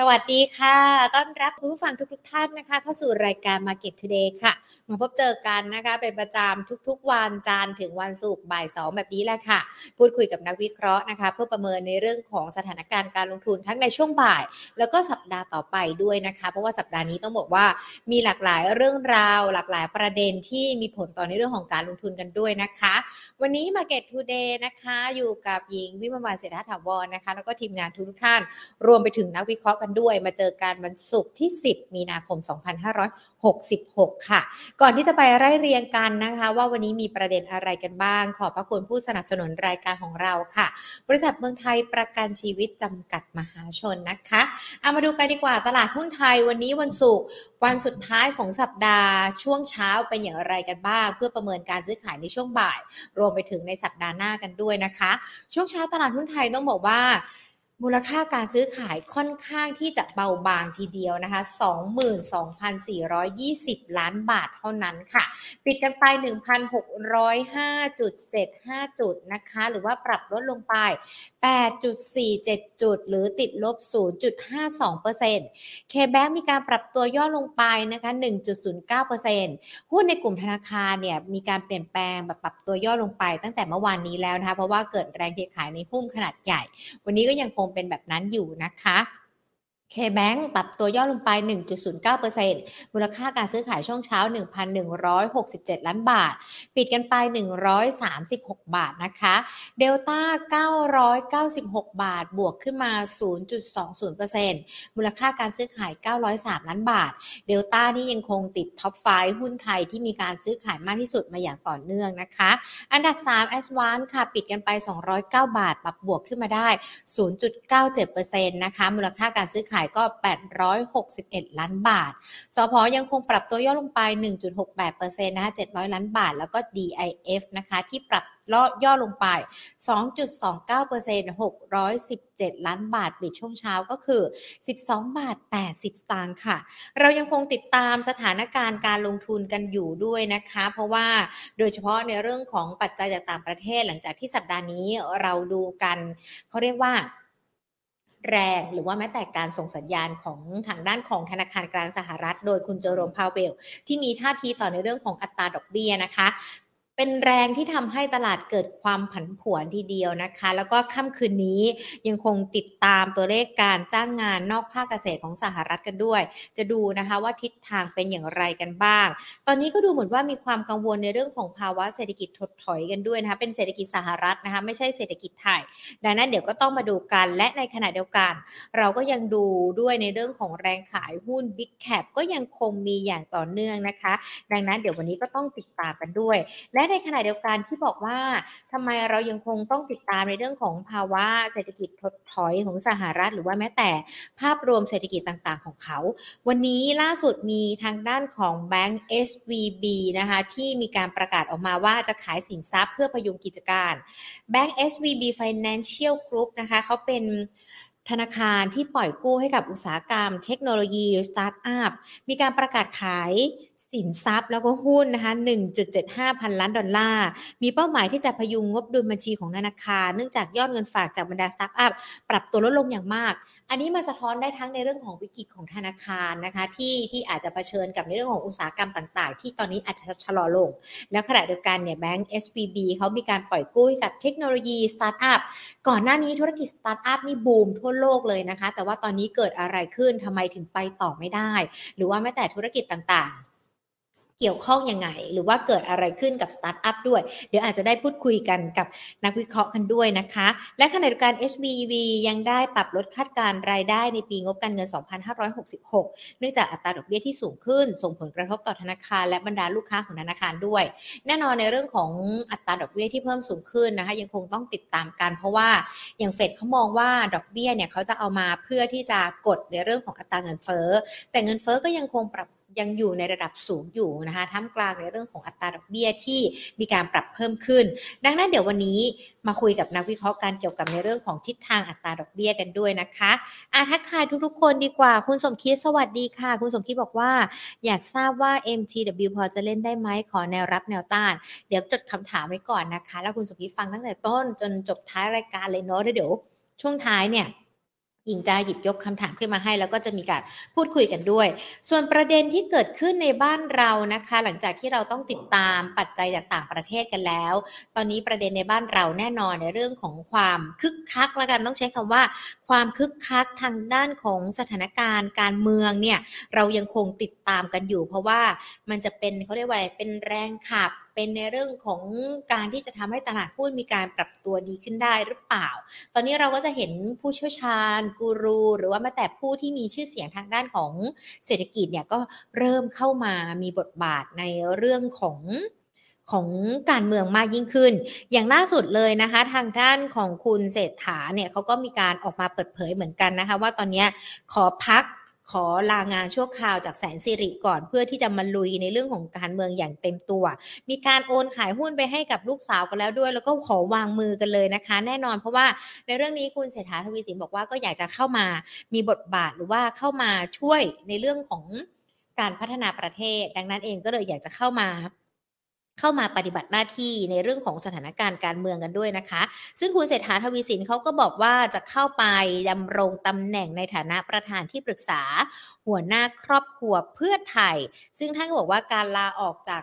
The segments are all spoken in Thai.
สวัสดีค่ะ ต้อนรับคุณผู้ฟังทุกๆทท่านนะคะ เข้าสู่รายการ Market Today ค่ะ มาพบเจอกันนะคะ เป็นประจำทุกๆวันจันทร์ถึงวันศุกร์บ่ายสองแบบนี้แหละค่ะ พูดคุยกับนักวิเคราะห์นะคะ เพื่อประเมินในเรื่องของสถานการณ์การลงทุนทั้งในช่วงบ่าย แล้วก็สัปดาห์ต่อไปด้วยนะคะ เพราะว่าสัปดาห์นี้ต้องบอกว่ามีหลากหลายเรื่องราว หลากหลายประเด็นที่มีผลต่อในเรื่องของการลงทุนกันด้วยนะคะ วันนี้ Market Today นะคะ อยู่กับหญิงวิมวานเศรษฐถาวรนะคะ แล้วก็ทีมงานทุกท่าน รวมไปถึงนักวิเคราะห์กันด้วย มาเจอกันวันศุกร์ที่ 10 มีนาคม 2566 ค่ะ ก่อนที่จะไปไล่เรียงกันนะคะ ว่าวันนี้มีประเด็นอะไรกันบ้าง ขอบพระคุณผู้สนับสนุนรายการของเราค่ะ บริษัทเมืองไทยประกันชีวิตจำกัดมหาชนนะคะเอามาดูกันดีกว่าตลาดหุ้นไทยวันนี้วันศุกร์วันสุดท้ายของสัปดาห์ช่วงเช้าเป็นอย่างไรกันบ้าง เพื่อประเมินการซื้อขายในช่วงบ่าย รวมไปถึงในสัปดาห์หน้ากันด้วยนะคะ ช่วงเช้าตลาดหุ้นไทยต้องบอกว่า มูลค่าการซื้อขายค่อนข้างที่จะเบาบางทีเดียวนะคะ 22,420 ล้านบาทเท่านั้นค่ะ ปิดกันไป 1,605.75 จุดนะคะ หรือว่าปรับลดลงไป 8.47 จุด หรือติดลบ 0.52%เคแบงมีการปรับตัวย่อลงไปนะคะ 1.09%หุ้นในกลุ่มธนาคารเนี่ยมีการเปลี่ยนแปลงแบบปรับตัวย่อลงไปตั้งแต่เมื่อวานนี้แล้วนะคะ เพราะว่าเกิดแรงเทขายในหุ้นขนาดใหญ่ วันนี้ก็ยังคงเป็นแบบนั้นอยู่นะคะ K-Bank ปรับตัวย่อลงไป 1.09%มูลค่าการซื้อขายช่วงเช้า 1,167 ล้านบาท ปิดกันไป 136 บาทนะคะเดลต้า 996 บาท บวกขึ้นมา 0.20%มูลค่าการซื้อขาย 903 ล้านบาท เดลต้านี่ยังคงติดท็อปไฟหุ้นไทยที่มีการซื้อขายมากที่สุดมาอย่างต่อเนื่องนะคะ อันดับ3 a s v a n ค่ะ ปิดกันไป 209 บาท ปรับบวกขึ้นมาได้ 0.97%นะคะ มูลค่าการซื้อขายก็ 861 ล้านบาท สพยังคงปรับตัวย่อลงไป 1.68%นะคะ700 ล้านบาท แล้วก็ DIF นะคะที่ปรับลย่อลงไป 2.29% 617 ล้านบาท ปิดช่วงเช้าก็คือ 12 บาท 80 สตางค์ค่ะ เรายังคงติดตามสถานการณ์การลงทุนกันอยู่ด้วยนะคะ เพราะว่าโดยเฉพาะในเรื่องของปัจจัยจากต่างประเทศหลังจากที่สัปดาห์นี้เราดูกัน เขาเรียกว่า แรงหรือว่าแม้แต่การส่งสัญญาณของทางด้านของธนาคารกลางสหรัฐ โดยคุณเจอโรมพาวเวล ที่มีท่าทีต่อในเรื่องของอัตราดอกเบี้ยนะคะ เป็นแรงที่ทำให้ตลาดเกิดความผันผวนทีเดียวนะคะ แล้วก็ค่ำคืนนี้ยังคงติดตามตัวเลขการจ้างงานนอกภาคเกษตรของสหรัฐกันด้วย จะดูนะคะว่าทิศทางเป็นอย่างไรกันบ้าง ตอนนี้ก็ดูเหมือนว่ามีความกังวลในเรื่องของภาวะเศรษฐกิจถดถอยกันด้วยนะคะเป็นเศรษฐกิจสหรัฐนะคะไม่ใช่เศรษฐกิจไทย ดังนั้นเดี๋ยวก็ต้องมาดูกันและในขณะเดียวกัน เราก็ยังดูด้วยในเรื่องของแรงขายหุ้น Big Cap ก็ยังคงมีอย่างต่อเนื่องนะคะ ดังนั้นเดี๋ยววันนี้ก็ต้องติดตามกันด้วย และในขณะเดียวกันที่บอกว่าทำไมเรายังคงต้องติดตามในเรื่องของภาวะเศรษฐกิจถดถอยของสหรัฐ หรือว่าแม้แต่ภาพรวมเศรษฐกิจต่างๆ ของเขา วันนี้ล่าสุดมีทางด้านของแบงก์ SVB นะคะที่มีการประกาศออกมาว่าจะขายสินทรัพย์เพื่อพยุงกิจการแบงก์ SVB Financial Group นะคะเขาเป็นธนาคารที่ปล่อยกู้ให้กับอุตสาหกรรมเทคโนโลยีสตาร์ทอัพมีการประกาศขาย สินทรัพย์แล้วก็หุ้นนะคะ 1.75 พันล้านดอลลาร์ มีเป้าหมายที่จะพยุงงบดุลบัญชีของธนาคาร เนื่องจากยอดเงินฝากจากบรรดาสตาร์ทอัพปรับตัวลดลงอย่างมาก อันนี้มาสะท้อนได้ทั้งในเรื่องของวิกฤตของธนาคารนะคะ ที่ที่อาจจะเผชิญกับในเรื่องของอุตสาหกรรมต่าง ๆ ที่ตอนนี้อาจจะชะลอลง แล้วขณะเดียวกันเนี่ยแบงก์ SVB เขามีการปล่อยกู้กับเทคโนโลยีสตาร์ทอัพ ก่อนหน้านี้ธุรกิจสตาร์ทอัพนี่บูมทั่วโลกเลยนะคะ แต่ว่าตอนนี้เกิดอะไรขึ้นทำไมถึงไปต่อไม่ได้ หรือว่าแม้แต่ธุรกิจต่างๆ เกี่ยวข้องยังไง หรือว่าเกิดอะไรขึ้นกับสตาร์ทอัพด้วย เดี๋ยวอาจจะได้พูดคุยกันกับนักวิเคราะห์กันด้วยนะคะ และขณะเดียวกัน HBV ยังได้ปรับลดคาดการรายได้ในปีงบการเงิน 2566 เนื่องจากอัตราดอกเบี้ยที่สูงขึ้น ส่งผลกระทบต่อธนาคารและบรรดาลูกค้าของธนาคารด้วย แน่นอนในเรื่องของอัตราดอกเบี้ยที่เพิ่มสูงขึ้นนะคะ ยังคงต้องติดตามกัน เพราะว่าอย่างเฟดเขามองว่าดอกเบี้ยเนี่ยเขาจะเอามาเพื่อที่จะกดในเรื่องของอัตราเงินเฟ้อแต่เงินเฟ้อก็ยังคงปรับ ยังอยู่ในระดับสูงอยู่นะคะท่ามกลางในเรื่องของอัตราดอกเบี้ยที่มีการปรับเพิ่มขึ้น ดังนั้นเดี๋ยววันนี้มาคุยกับนักวิเคราะห์การเกี่ยวกับในเรื่องของทิศทางอัตราดอกเบี้ยกันด้วยนะคะอาทักทายทุกๆ คนดีกว่า คุณสมคิดสวัสดีค่ะ คุณสมคิดบอกว่า อยากทราบว่า MTW พอจะเล่นได้ไหมขอแนวรับแนวต้าน เดี๋ยวจดคำถามไว้ก่อนนะคะ แล้วคุณสมคิดฟังตั้งแต่ต้นจนจบท้ายรายการเลยเนาะเดี๋ยวช่วงท้ายเนี่ย หญิงจะหยิบยกคำถามขึ้นมาให้ แล้วก็จะมีการพูดคุยกันด้วย ส่วนประเด็นที่เกิดขึ้นในบ้านเรานะคะ หลังจากที่เราต้องติดตามปัจจัยจากต่างประเทศกันแล้ว ตอนนี้ประเด็นในบ้านเราแน่นอนในเรื่องของความคึกคักล้วกันต้องใช้คำว่า ความคึกคักทางด้านของสถานการณ์การเมืองเนี่ยเรายังคงติดตามกันอยู่ เพราะว่ามันจะเป็นเขาเรียกว่าอะไรเป็นแรงขับ เป็นในเรื่องของการที่จะทำให้ตลาดหุ้นมีการปรับตัวดีขึ้นได้หรือเปล่า ตอนนี้เราก็จะเห็นผู้เชี่ยวชาญกูรู หรือว่าแม้แต่ผู้ที่มีชื่อเสียงทางด้านของเศรษฐกิจเนี่ยก็เริ่มเข้ามามีบทบาทในเรื่องของของการเมืองมากยิ่งขึ้น อย่างล่าสุดเลยนะคะ ทางด้านของคุณเศรษฐาเนี่ยเขาก็มีการออกมาเปิดเผยเหมือนกันนะคะ ว่าตอนนี้ขอพัก ขอลางานชั่วคราวจากแสนสิริก่อนเพื่อที่จะมาลุยในเรื่องของการเมืองอย่างเต็มตัว มีการโอนขายหุ้นไปให้กับลูกสาวกันแล้วด้วย แล้วก็ขอวางมือกันเลยนะคะ แน่นอนเพราะว่าในเรื่องนี้คุณเศรษฐาทวีสินบอกว่าก็อยากจะเข้ามามีบทบาทหรือว่าเข้ามาช่วยในเรื่องของการพัฒนาประเทศ ดังนั้นเองก็เลยอยากจะเข้ามา เข้ามาปฏิบัติหน้าที่ในเรื่องของสถานการณ์การเมืองกันด้วยนะคะ ซึ่งคุณเศรษฐาทวีสินเขาก็บอกว่าจะเข้าไปดำรงตำแหน่งในฐานะประธานที่ปรึกษา หัวหน้าครอบครัวเพื่อไทย ซึ่งท่านก็บอกว่าการลาออกจาก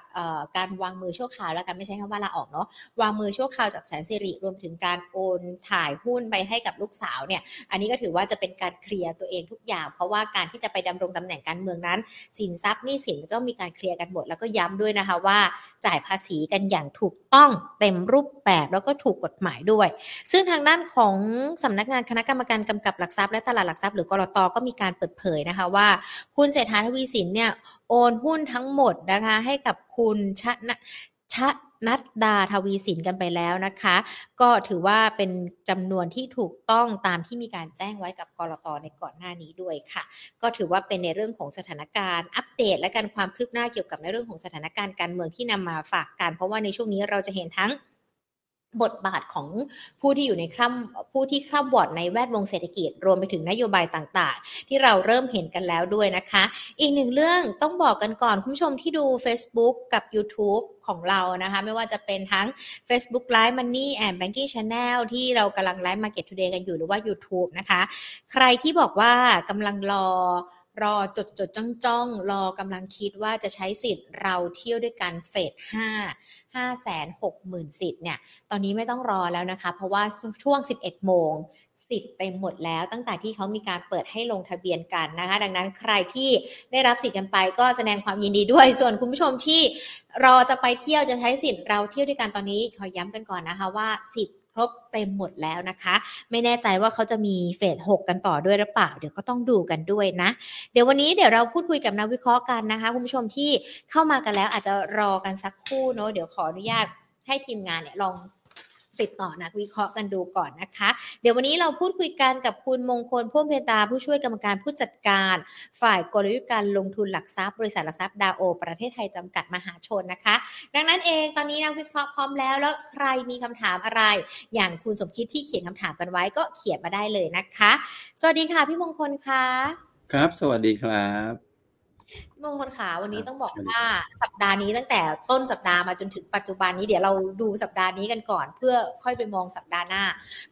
การวางมือชั่วคราวแล้วกันไม่ใช่คำว่าลาออกเนาะวางมือชั่วคราวจากแสนสิริรวมถึงการโอนถ่ายหุ้นไปให้กับลูกสาวเนี่ยอันนี้ก็ถือว่าจะเป็นการเคลียร์ตัวเองทุกอย่าง เพราะว่าการที่จะไปดำรงตำแหน่งการเมืองนั้น สินทรัพย์นี่สินต้องมีการเคลียร์กันหมดแล้วก็ย้ำด้วยนะคะว่าจ่ายภาษีกันอย่างถูกต้องเต็มรูปแบบแล้วก็ถูกกฎหมายด้วย ซึ่งทางด้านของสำนักงานคณะกรรมการกำกับหลักทรัพย์และตลาดหลักทรัพย์หรือกรตก็มีการเปิดเผยนะคะว่าคุณเศรษฐาทวีสินเนี่ยโอนหุ้นทั้งหมดนะคะให้กับคุณชนะชนัดดาทวีสินกันไปแล้วนะคะ ก็ถือว่าเป็นจำนวนที่ถูกต้องตามที่มีการแจ้งไว้กับกรตในก่อนหน้านี้ด้วยค่ะ ก็ถือว่าเป็นในเรื่องของสถานการณ์อัปเดต และการความคืบหน้าเกี่ยวกับในเรื่องของสถานการณ์การเมืองที่นำมาฝากกัน เพราะว่าในช่วงนี้เราจะเห็นทั้ง บทบาทของผู้ที่อยู่ในคร่ำผู้ที่คร่ำวอดในแวดวงเศรษฐกิจ รวมไปถึงนโยบายต่างๆ ที่เราเริ่มเห็นกันแล้วด้วยนะคะ อีกหนึ่งเรื่องต้องบอกกันก่อน คุณผู้ชมที่ดู Facebook กับ YouTube ของเรานะคะ ไม่ว่าจะเป็นทั้ง Facebook Live Money and Banking Channel ที่เรากำลังไลฟ์ Market Today กันอยู่หรือว่า YouTube นะคะ ใครที่บอกว่ากำลังรอ รอจดจดจ้องจ้องรอกำลังคิดว่าจะใช้สิทธิ์เราเที่ยวด้วยกันเฟสห้าห้าแสนหกหมื่นสิทธิ์เนี่ย ตอนนี้ไม่ต้องรอแล้วนะคะ เพราะว่าช่วง 11 โมงสิทธิ์เต็มหมดแล้วตั้งแต่ที่เขามีการเปิดให้ลงทะเบียนกันนะคะ ดังนั้นใครที่ได้รับสิทธิ์กันไปก็แสดงความยินดีด้วย ส่วนคุณผู้ชมที่รอจะไปเที่ยวจะใช้สิทธิ์เราเที่ยวด้วยกันตอนนี้ขอย้ำกันก่อนนะคะว่าสิทธิ์ ครบเต็มหมดแล้วนะคะ ไม่แน่ใจว่าเขาจะมีเฟสหกกันต่อด้วยหรือเปล่า เดี๋ยวก็ต้องดูกันด้วยนะ เดี๋ยววันนี้เดี๋ยวเราพูดคุยกับนักวิเคราะห์กันนะคะ คุณผู้ชมที่เข้ามากันแล้วอาจจะรอกันสักครู่เนาะเดี๋ยวขออนุญาตให้ทีมงานเนี่ยลอง ติดต่อนักวิเคราะห์กันดูก่อนนะคะ เดี๋ยววันนี้เราพูดคุยกันกับคุณมงคลพ่วงเพตาผู้ช่วยกรรมการผู้จัดการ ฝ่ายกลยุทธ์การลงทุนหลักทรัพย์บริษัทหลักทรัพย์ดาวโอ ประเทศไทยจำกัดมหาชนนะคะ ดังนั้นเองตอนนี้นักวิเคราะห์พร้อมแล้ว แล้วใครมีคำถามอะไร อย่างคุณสมคิดที่เขียนคำถามกันไว้ก็เขียนมาได้เลยนะคะ สวัสดีค่ะพี่มงคลคะครับ สวัสดีครับ มงคลขาวันนี้ต้องบอกว่าสัปดาห์นี้ตั้งแต่ต้นสัปดาห์มาจนถึงปัจจุบันนี้เดี๋ยวเราดูสัปดาห์นี้กันก่อน เพื่อค่อยไปมองสัปดาห์หน้า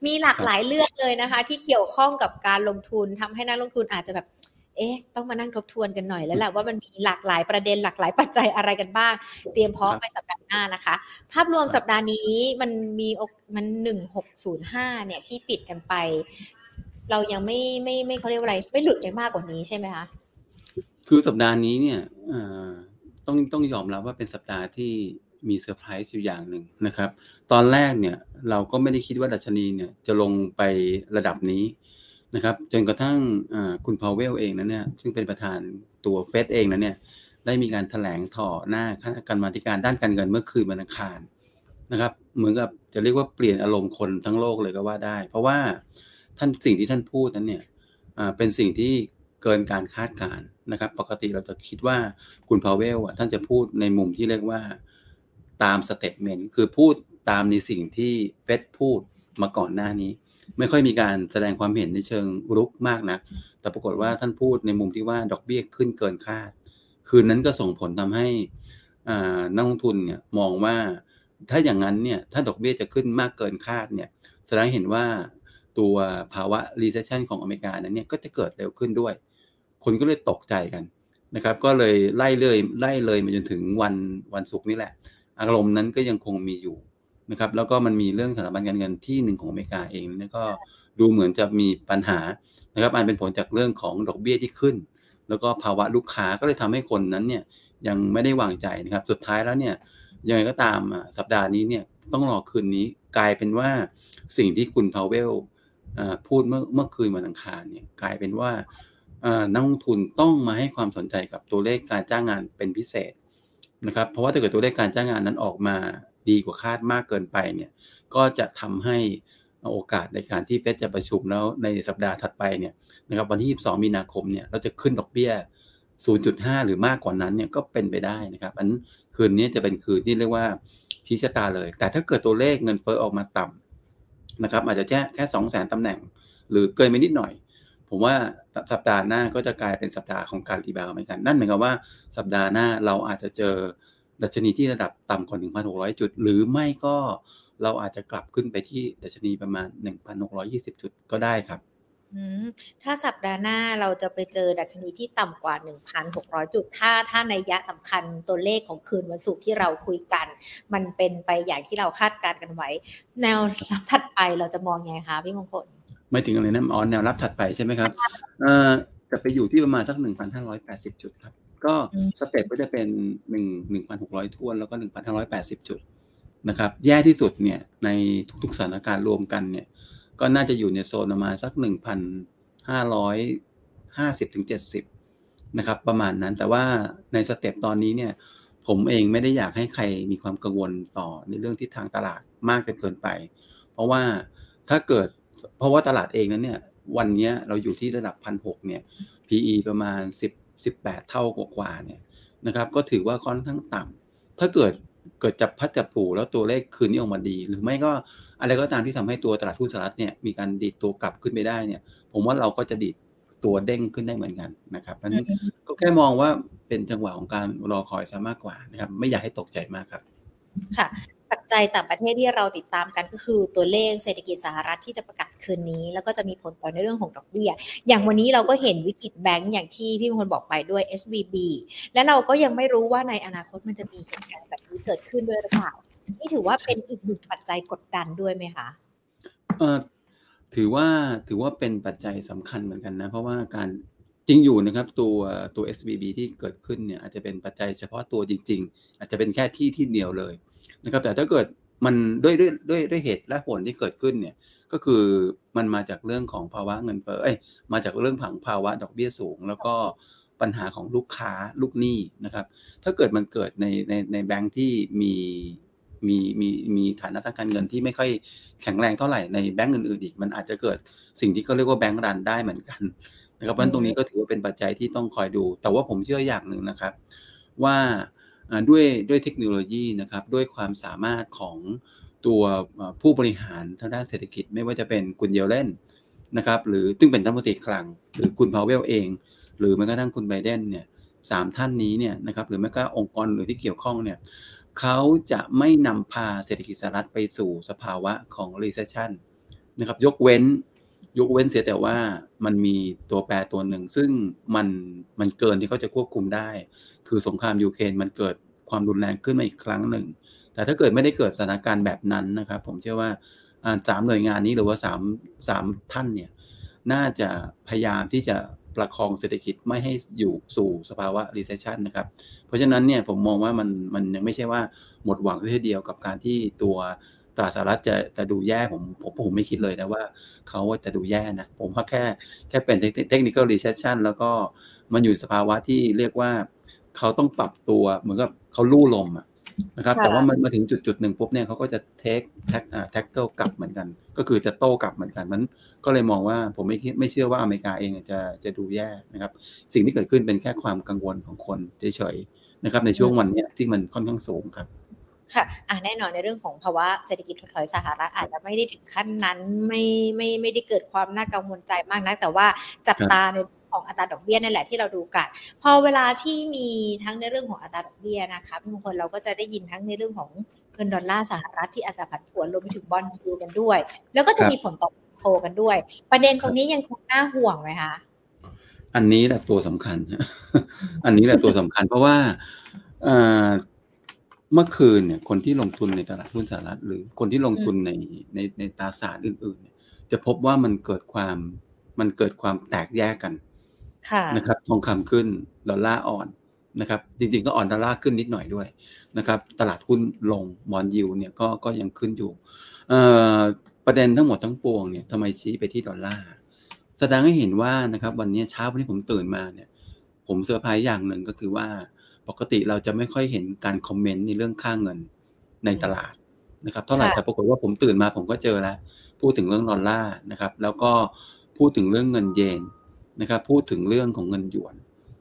มีหลากหลายเรื่องเลยนะคะ ที่เกี่ยวข้องกับการลงทุนทำให้นักลงทุนอาจจะแบบ เอ๊ะ ต้องมานั่งทบทวนกันหน่อยแล้วแหละว่ามันมีหลากหลายประเด็นหลากหลายปัจจัยอะไรกันบ้าง เตรียมพร้อมไปสัปดาห์หน้านะคะ ภาพรวมสัปดาห์นี้มันมีมันหนึ่งหกศูนย์ห้าเนี่ยที่ปิดกันไป เรายังไม่ไม่ไม่เขาเรียกว่าอะไร ไม่หลุดไปมากกว่านี้ใช่ไหมคะ คือสัปดาห์นี้เนี่ยต้องต้องยอมรับว่าเป็นสัปดาห์ที่มีเซอร์ไพรส์อยู่อย่างหนึ่งนะครับ ตอนแรกเนี่ยเราก็ไม่ได้คิดว่าดัชนีเนี่ยจะลงไประดับนี้นะครับ จนกระทั่งคุณพาวเวลเองนะเนี่ยซึ่งเป็นประธานตัวเฟดเองนะเนี่ยได้มีการแถลงต่อหน้าคณะกรรมาธิการด้านการเงินเมื่อคืนวันอังคารนะครับ เหมือนกับจะเรียกว่าเปลี่ยนอารมณ์คนทั้งโลกเลยก็ว่าได้ เพราะว่าท่านสิ่งที่ท่านพูดนั้นเนี่ยเป็นสิ่งที่ เกินการคาดการณ์นะครับ ปกติเราจะคิดว่าคุณพาวเวลอะท่านจะพูดในมุมที่เรียกว่าตาม statement คือพูดตามในสิ่งที่เฟดพูดมาก่อนหน้านี้ ไม่ค่อยมีการแสดงความเห็นในเชิงรุกมากนะแต่ปรากฏว่าท่านพูดในมุมที่ว่าดอกเบี้ยขึ้นเกินคาด คืนนั้นก็ส่งผลทำให้นักลงทุนเนี่ยมองว่าถ้าอย่างนั้นเนี่ยถ้าดอกเบี้ยจะขึ้นมากเกินคาดเนี่ยแสดงเห็นว่าตัวภาวะ recession ของอเมริกานั้นเนี่ยก็จะเกิดเร็วขึ้นด้วย คนก็เลยตกใจกันนะครับ ก็เลยไล่เลยไล่เลยมาจนถึงวันวันศุกร์นี่แหละ อารมณ์นั้นก็ยังคงมีอยู่นะครับ แล้วก็มันมีเรื่องสถาบันการเงินที่หนึ่งของอเมริกาเองนี่ก็ดูเหมือนจะมีปัญหานะครับอันเป็นผลจากเรื่องของดอกเบี้ยที่ขึ้น แล้วก็ภาวะลูกค้าก็เลยทำให้คนนั้นเนี่ยยังไม่ได้วางใจนะครับ สุดท้ายแล้วเนี่ยยังไงก็ตามสัปดาห์นี้เนี่ยต้องรอคืนนี้กลายเป็นว่าสิ่งที่คุณพาวเวลพูดเมื่อเมื่อคืนวันอังคารเนี่ยกลายเป็นว่า นักลงทุนต้องมาให้ความสนใจกับตัวเลขการจ้างงานเป็นพิเศษนะครับ เพราะว่าถ้าเกิดตัวเลขการจ้างงานนั้นออกมาดีกว่าคาดมากเกินไปเนี่ยก็จะทำให้โอกาสในการที่เฟดจะประชุมแล้วในสัปดาห์ถัดไปเนี่ยนะครับวันที่ 22 มีนาคมเนี่ยเราจะขึ้นดอกเบี้ย 0.5 หรือมากกว่านั้นเนี่ยก็เป็นไปได้นะครับอันคืนนี้จะเป็นคืนที่เรียกว่าชี้ชะตาเลย แต่ถ้าเกิดตัวเลขเงินเฟ้อออกมาต่ำนะครับอาจจะแค่แค่ 2 0 0 0 0 0ตำแหน่ง หรือเกินไปนิดหน่อย ผมว่าสัปดาห์หน้าก็จะกลายเป็นสัปดาห์ของการรีบาวเหมือนกัน นั่นหมายความว่าสัปดาห์หน้าเราอาจจะเจอดัชนีที่ระดับต่ำกว่า 1,600 จุด หรือไม่ก็เราอาจจะกลับขึ้นไปที่ดัชนีประมาณ 1,620 จุดก็ได้ครับถ้าสัปดาห์หน้าเราจะไปเจอดัชนีที่ต่ำกว่า 1,600 จุด ถ้าถ้าในยะสำคัญตัวเลขของคืนวันศุกร์ที่เราคุยกัน มันเป็นไปอย่างที่เราคาดการณ์กันไว้ แนวรับถัดไปเราจะมองไงคะพี่มงคล ไม่ถึงอะไรนะอ๋อแนวรับถัดไปใช่ไหมครับเอ่อจะไปอยู่ที่ประมาณสัก1,580จุดครับ ก็สเต็ปก็จะเป็น1 1,600ทวนแล้วก็1,580จุดนะครับแย่ที่สุดเนี่ยในทุกๆสถานการณ์รวมกันเนี่ย ก็น่าจะอยู่ในโซนประมาณสัก1,550ถึง70นะครับ ประมาณนั้นแต่ว่าในสเต็ปตอนนี้เนี่ย ผมเองไม่ได้อยากให้ใครมีความกังวลต่อในเรื่องที่ทางตลาดมากเกินไป เพราะว่าถ้าเกิด เพราะว่าตลาดเองนั้นเนี่ย วันนี้เราอยู่ที่ระดับพันหเนี่ย PE ประมาณ10 18เท่ากว่าเนี่ยนะครับ ก็ถือว่าค่อนข้างต่ำถ้าเกิดเกิดจับพัดจับผูแล้วตัวเลขคืนนี้ออกมาดี หรือไม่ก็อะไรก็ตามที่ทำให้ตัวตลาดหุ้นสหรัฐเนี่ยมีการดีดตัวกลับขึ้นไปได้เนี่ย ผมว่าเราก็จะดีดตัวเด้งขึ้นได้เหมือนกันนะครับเพราะนั้นก็แค่มองว่าเป็นจังหวะของการรอคอยซะมากกว่านะครับ ไม่อยากให้ตกใจมากครับ ค่ะ ปัจจัยต่างประเทศที่เราติดตามกันก็คือตัวเลขเศรษฐกิจสหรัฐที่จะประกาศคืนนี้ แล้วก็จะมีผลต่อในเรื่องของดอกเบี้ย อย่างวันนี้เราก็เห็นวิกฤตแบงก์อย่างที่พี่มงคลบอกไปด้วย SVB และเราก็ยังไม่รู้ว่าในอนาคตมันจะมีเหตุการณ์แบบนี้เกิดขึ้นด้วยหรือเปล่านี่ถือว่าเป็นอีกหนึ่งปัจจัยกดดันด้วยไหมคะเออถือว่าถือว่าเป็นปัจจัยสำคัญเหมือนกันนะ เพราะว่าการจริงอยู่นะครับตัวตัว SVB ที่เกิดขึ้นเนี่ยอาจจะเป็นปัจจัยเฉพาะตัวจริง ๆ อาจจะเป็นแค่ที่ที่เดียวเลย นะครับแต่ถ้าเกิดมันด้วยด้วยด้วยด้วยเหตุและผลที่เกิดขึ้นเนี่ยก็คือมันมาจากเรื่องของภาวะเงินเฟ้อเอ้ยมาจากเรื่องผังภาวะดอกเบี้ยสูง แล้วก็ปัญหาของลูกค้าลูกหนี้นะครับ ถ้าเกิดมันเกิดในในในแบงค์ที่มีมีมีมีฐานะทางการเงินที่ไม่ค่อยแข็งแรงเท่าไหร่ในแบงก์อื่นๆอีก มันอาจจะเกิดสิ่งที่เขาเรียกว่าแบงก์รันได้เหมือนกันนะครับเพราะตรงนี้ก็ถือว่าเป็นปัจจัยที่ต้องคอยดู แต่ว่าผมเชื่ออย่างหนึ่งนะครับ ว่า ด้วยด้วยเทคโนโลยีนะครับด้วยความสามารถของตัวผู้บริหารทางด้านเศรษฐกิจ ไม่ว่าจะเป็นคุณเยลเลนนะครับหรือซึ่งเป็นรัฐมนตรีคลัง หรือคุณพาวเวลเอง หรือแม้กระทั่งคุณไบเดนเนี่ยสามท่านนี้เนี่ยนะครับหรือแม้กระทั่งองค์กรหรือที่เกี่ยวข้องเนี่ยเขาจะไม่นำพาเศรษฐกิจสหรัฐไปสู่สภาวะของ recession นะครับยกเว้น ยกเว้นเสียแต่ว่ามันมีตัวแปรตัวหนึ่ง ซึ่งมันมันเกินที่เขาจะควบคุมได้ คือสงครามยูเครนมันเกิดความรุนแรงขึ้นมาอีกครั้งหนึ่ง แต่ถ้าเกิดไม่ได้เกิดสถานการณ์แบบนั้นนะครับ ผมเชื่อว่าสามหน่วยงานนี้หรือว่าสามสามท่านเนี่ยน่าจะพยายามที่จะประคองเศรษฐกิจไม่ให้อยู่สู่สภาวะ recession นะครับ เพราะฉะนั้นเนี่ยผมมองว่ามันมันยังไม่ใช่ว่าหมดหวังทีเดียวกับการที่ตัว ตลาดสหรัฐจะจะดูแย่ผมผมผมไม่คิดเลยนะว่าเขาจะดูแย่นะ ผมว่าแค่แค่เป็น technical recession แล้วก็มันอยู่สภาวะที่เรียกว่าเขาต้องปรับตัวเหมือนกับเขาลู่ลมอะนะครับแต่ว่ามันมาถึงจุดจุดหนึ่งปุ๊บเนี่ยเขาก็จะเทคแท็กแท็กเกิลกลับเหมือนกัน ก็คือจะโต้กลับเหมือนกันมัน ก็เลยมองว่าผมไม่ไม่เชื่อว่าอเมริกาเองจะจะดูแย่นะครับ สิ่งที่เกิดขึ้นเป็นแค่ความกังวลของคนเฉยๆนะครับในช่วงวันนี้ที่มันค่อนข้างสูงครับ ค่ะอะแน่นอนในเรื่องของภาวะเศรษฐกิจถดถอยสหรัฐอาจจะไม่ได้ถึงขั้นนั้นไม่ไม่ไม่ได้เกิดความน่ากังวลใจมากนัก แต่ว่าจับตาในของอัตราดอกเบี้ยนั่นแหละที่เราดูกัน พอเวลาที่มีทั้งในเรื่องของอัตราดอกเบี้ยนะคะพี่มงคลเราก็จะได้ยินทั้งในเรื่องของเงินดอลลาร์สหรัฐที่อาจจะผันผวนรวมไปถึงบอลยูกันด้วย แล้วก็จะมีผลต่อโฟกันด้วย ประเด็นตรงนี้ยังคงน่าห่วงไหมคะอันนี้แหละตัวสำคัญอันนี้แหละตัวสำคัญ เพราะว่า เมื่อคืนเนี่ยคนที่ลงทุนในตลาดหุ้นสหรัฐ หรือคนที่ลงทุนในในในตราสารอื่นๆเนี่ยจะพบว่ามันเกิดความมันเกิดความแตกแยกกันนะครับทองคำขึ้นดอลลาร์อ่อนนะครับ จริงๆก็อ่อนดอลลาร์ขึ้นนิดหน่อยด้วยนะครับ ตลาดหุ้นลงมอนยิวเนี่ยก็ก็ยังขึ้นอยู่ประเด็นทั้งหมดทั้งปวงเนี่ยทำไมชี้ไปที่ดอลลาร์แสดงให้เห็นว่านะครับ วันนี้เช้าวันนี้ผมตื่นมาเนี่ย ผมเซอร์ไพรส์อย่างหนึ่งก็คือว่า ปกติเราจะไม่ค่อยเห็นการคอมเมนต์ในเรื่องค่าเงินในตลาดนะครับเท่าไหร่แต่ปรากฏว่าผมตื่นมาผมก็เจอแล้ว พูดถึงเรื่องดอลลาร์นะครับ แล้วก็พูดถึงเรื่องเงินเยนนะครับ พูดถึงเรื่องของเงินหยวน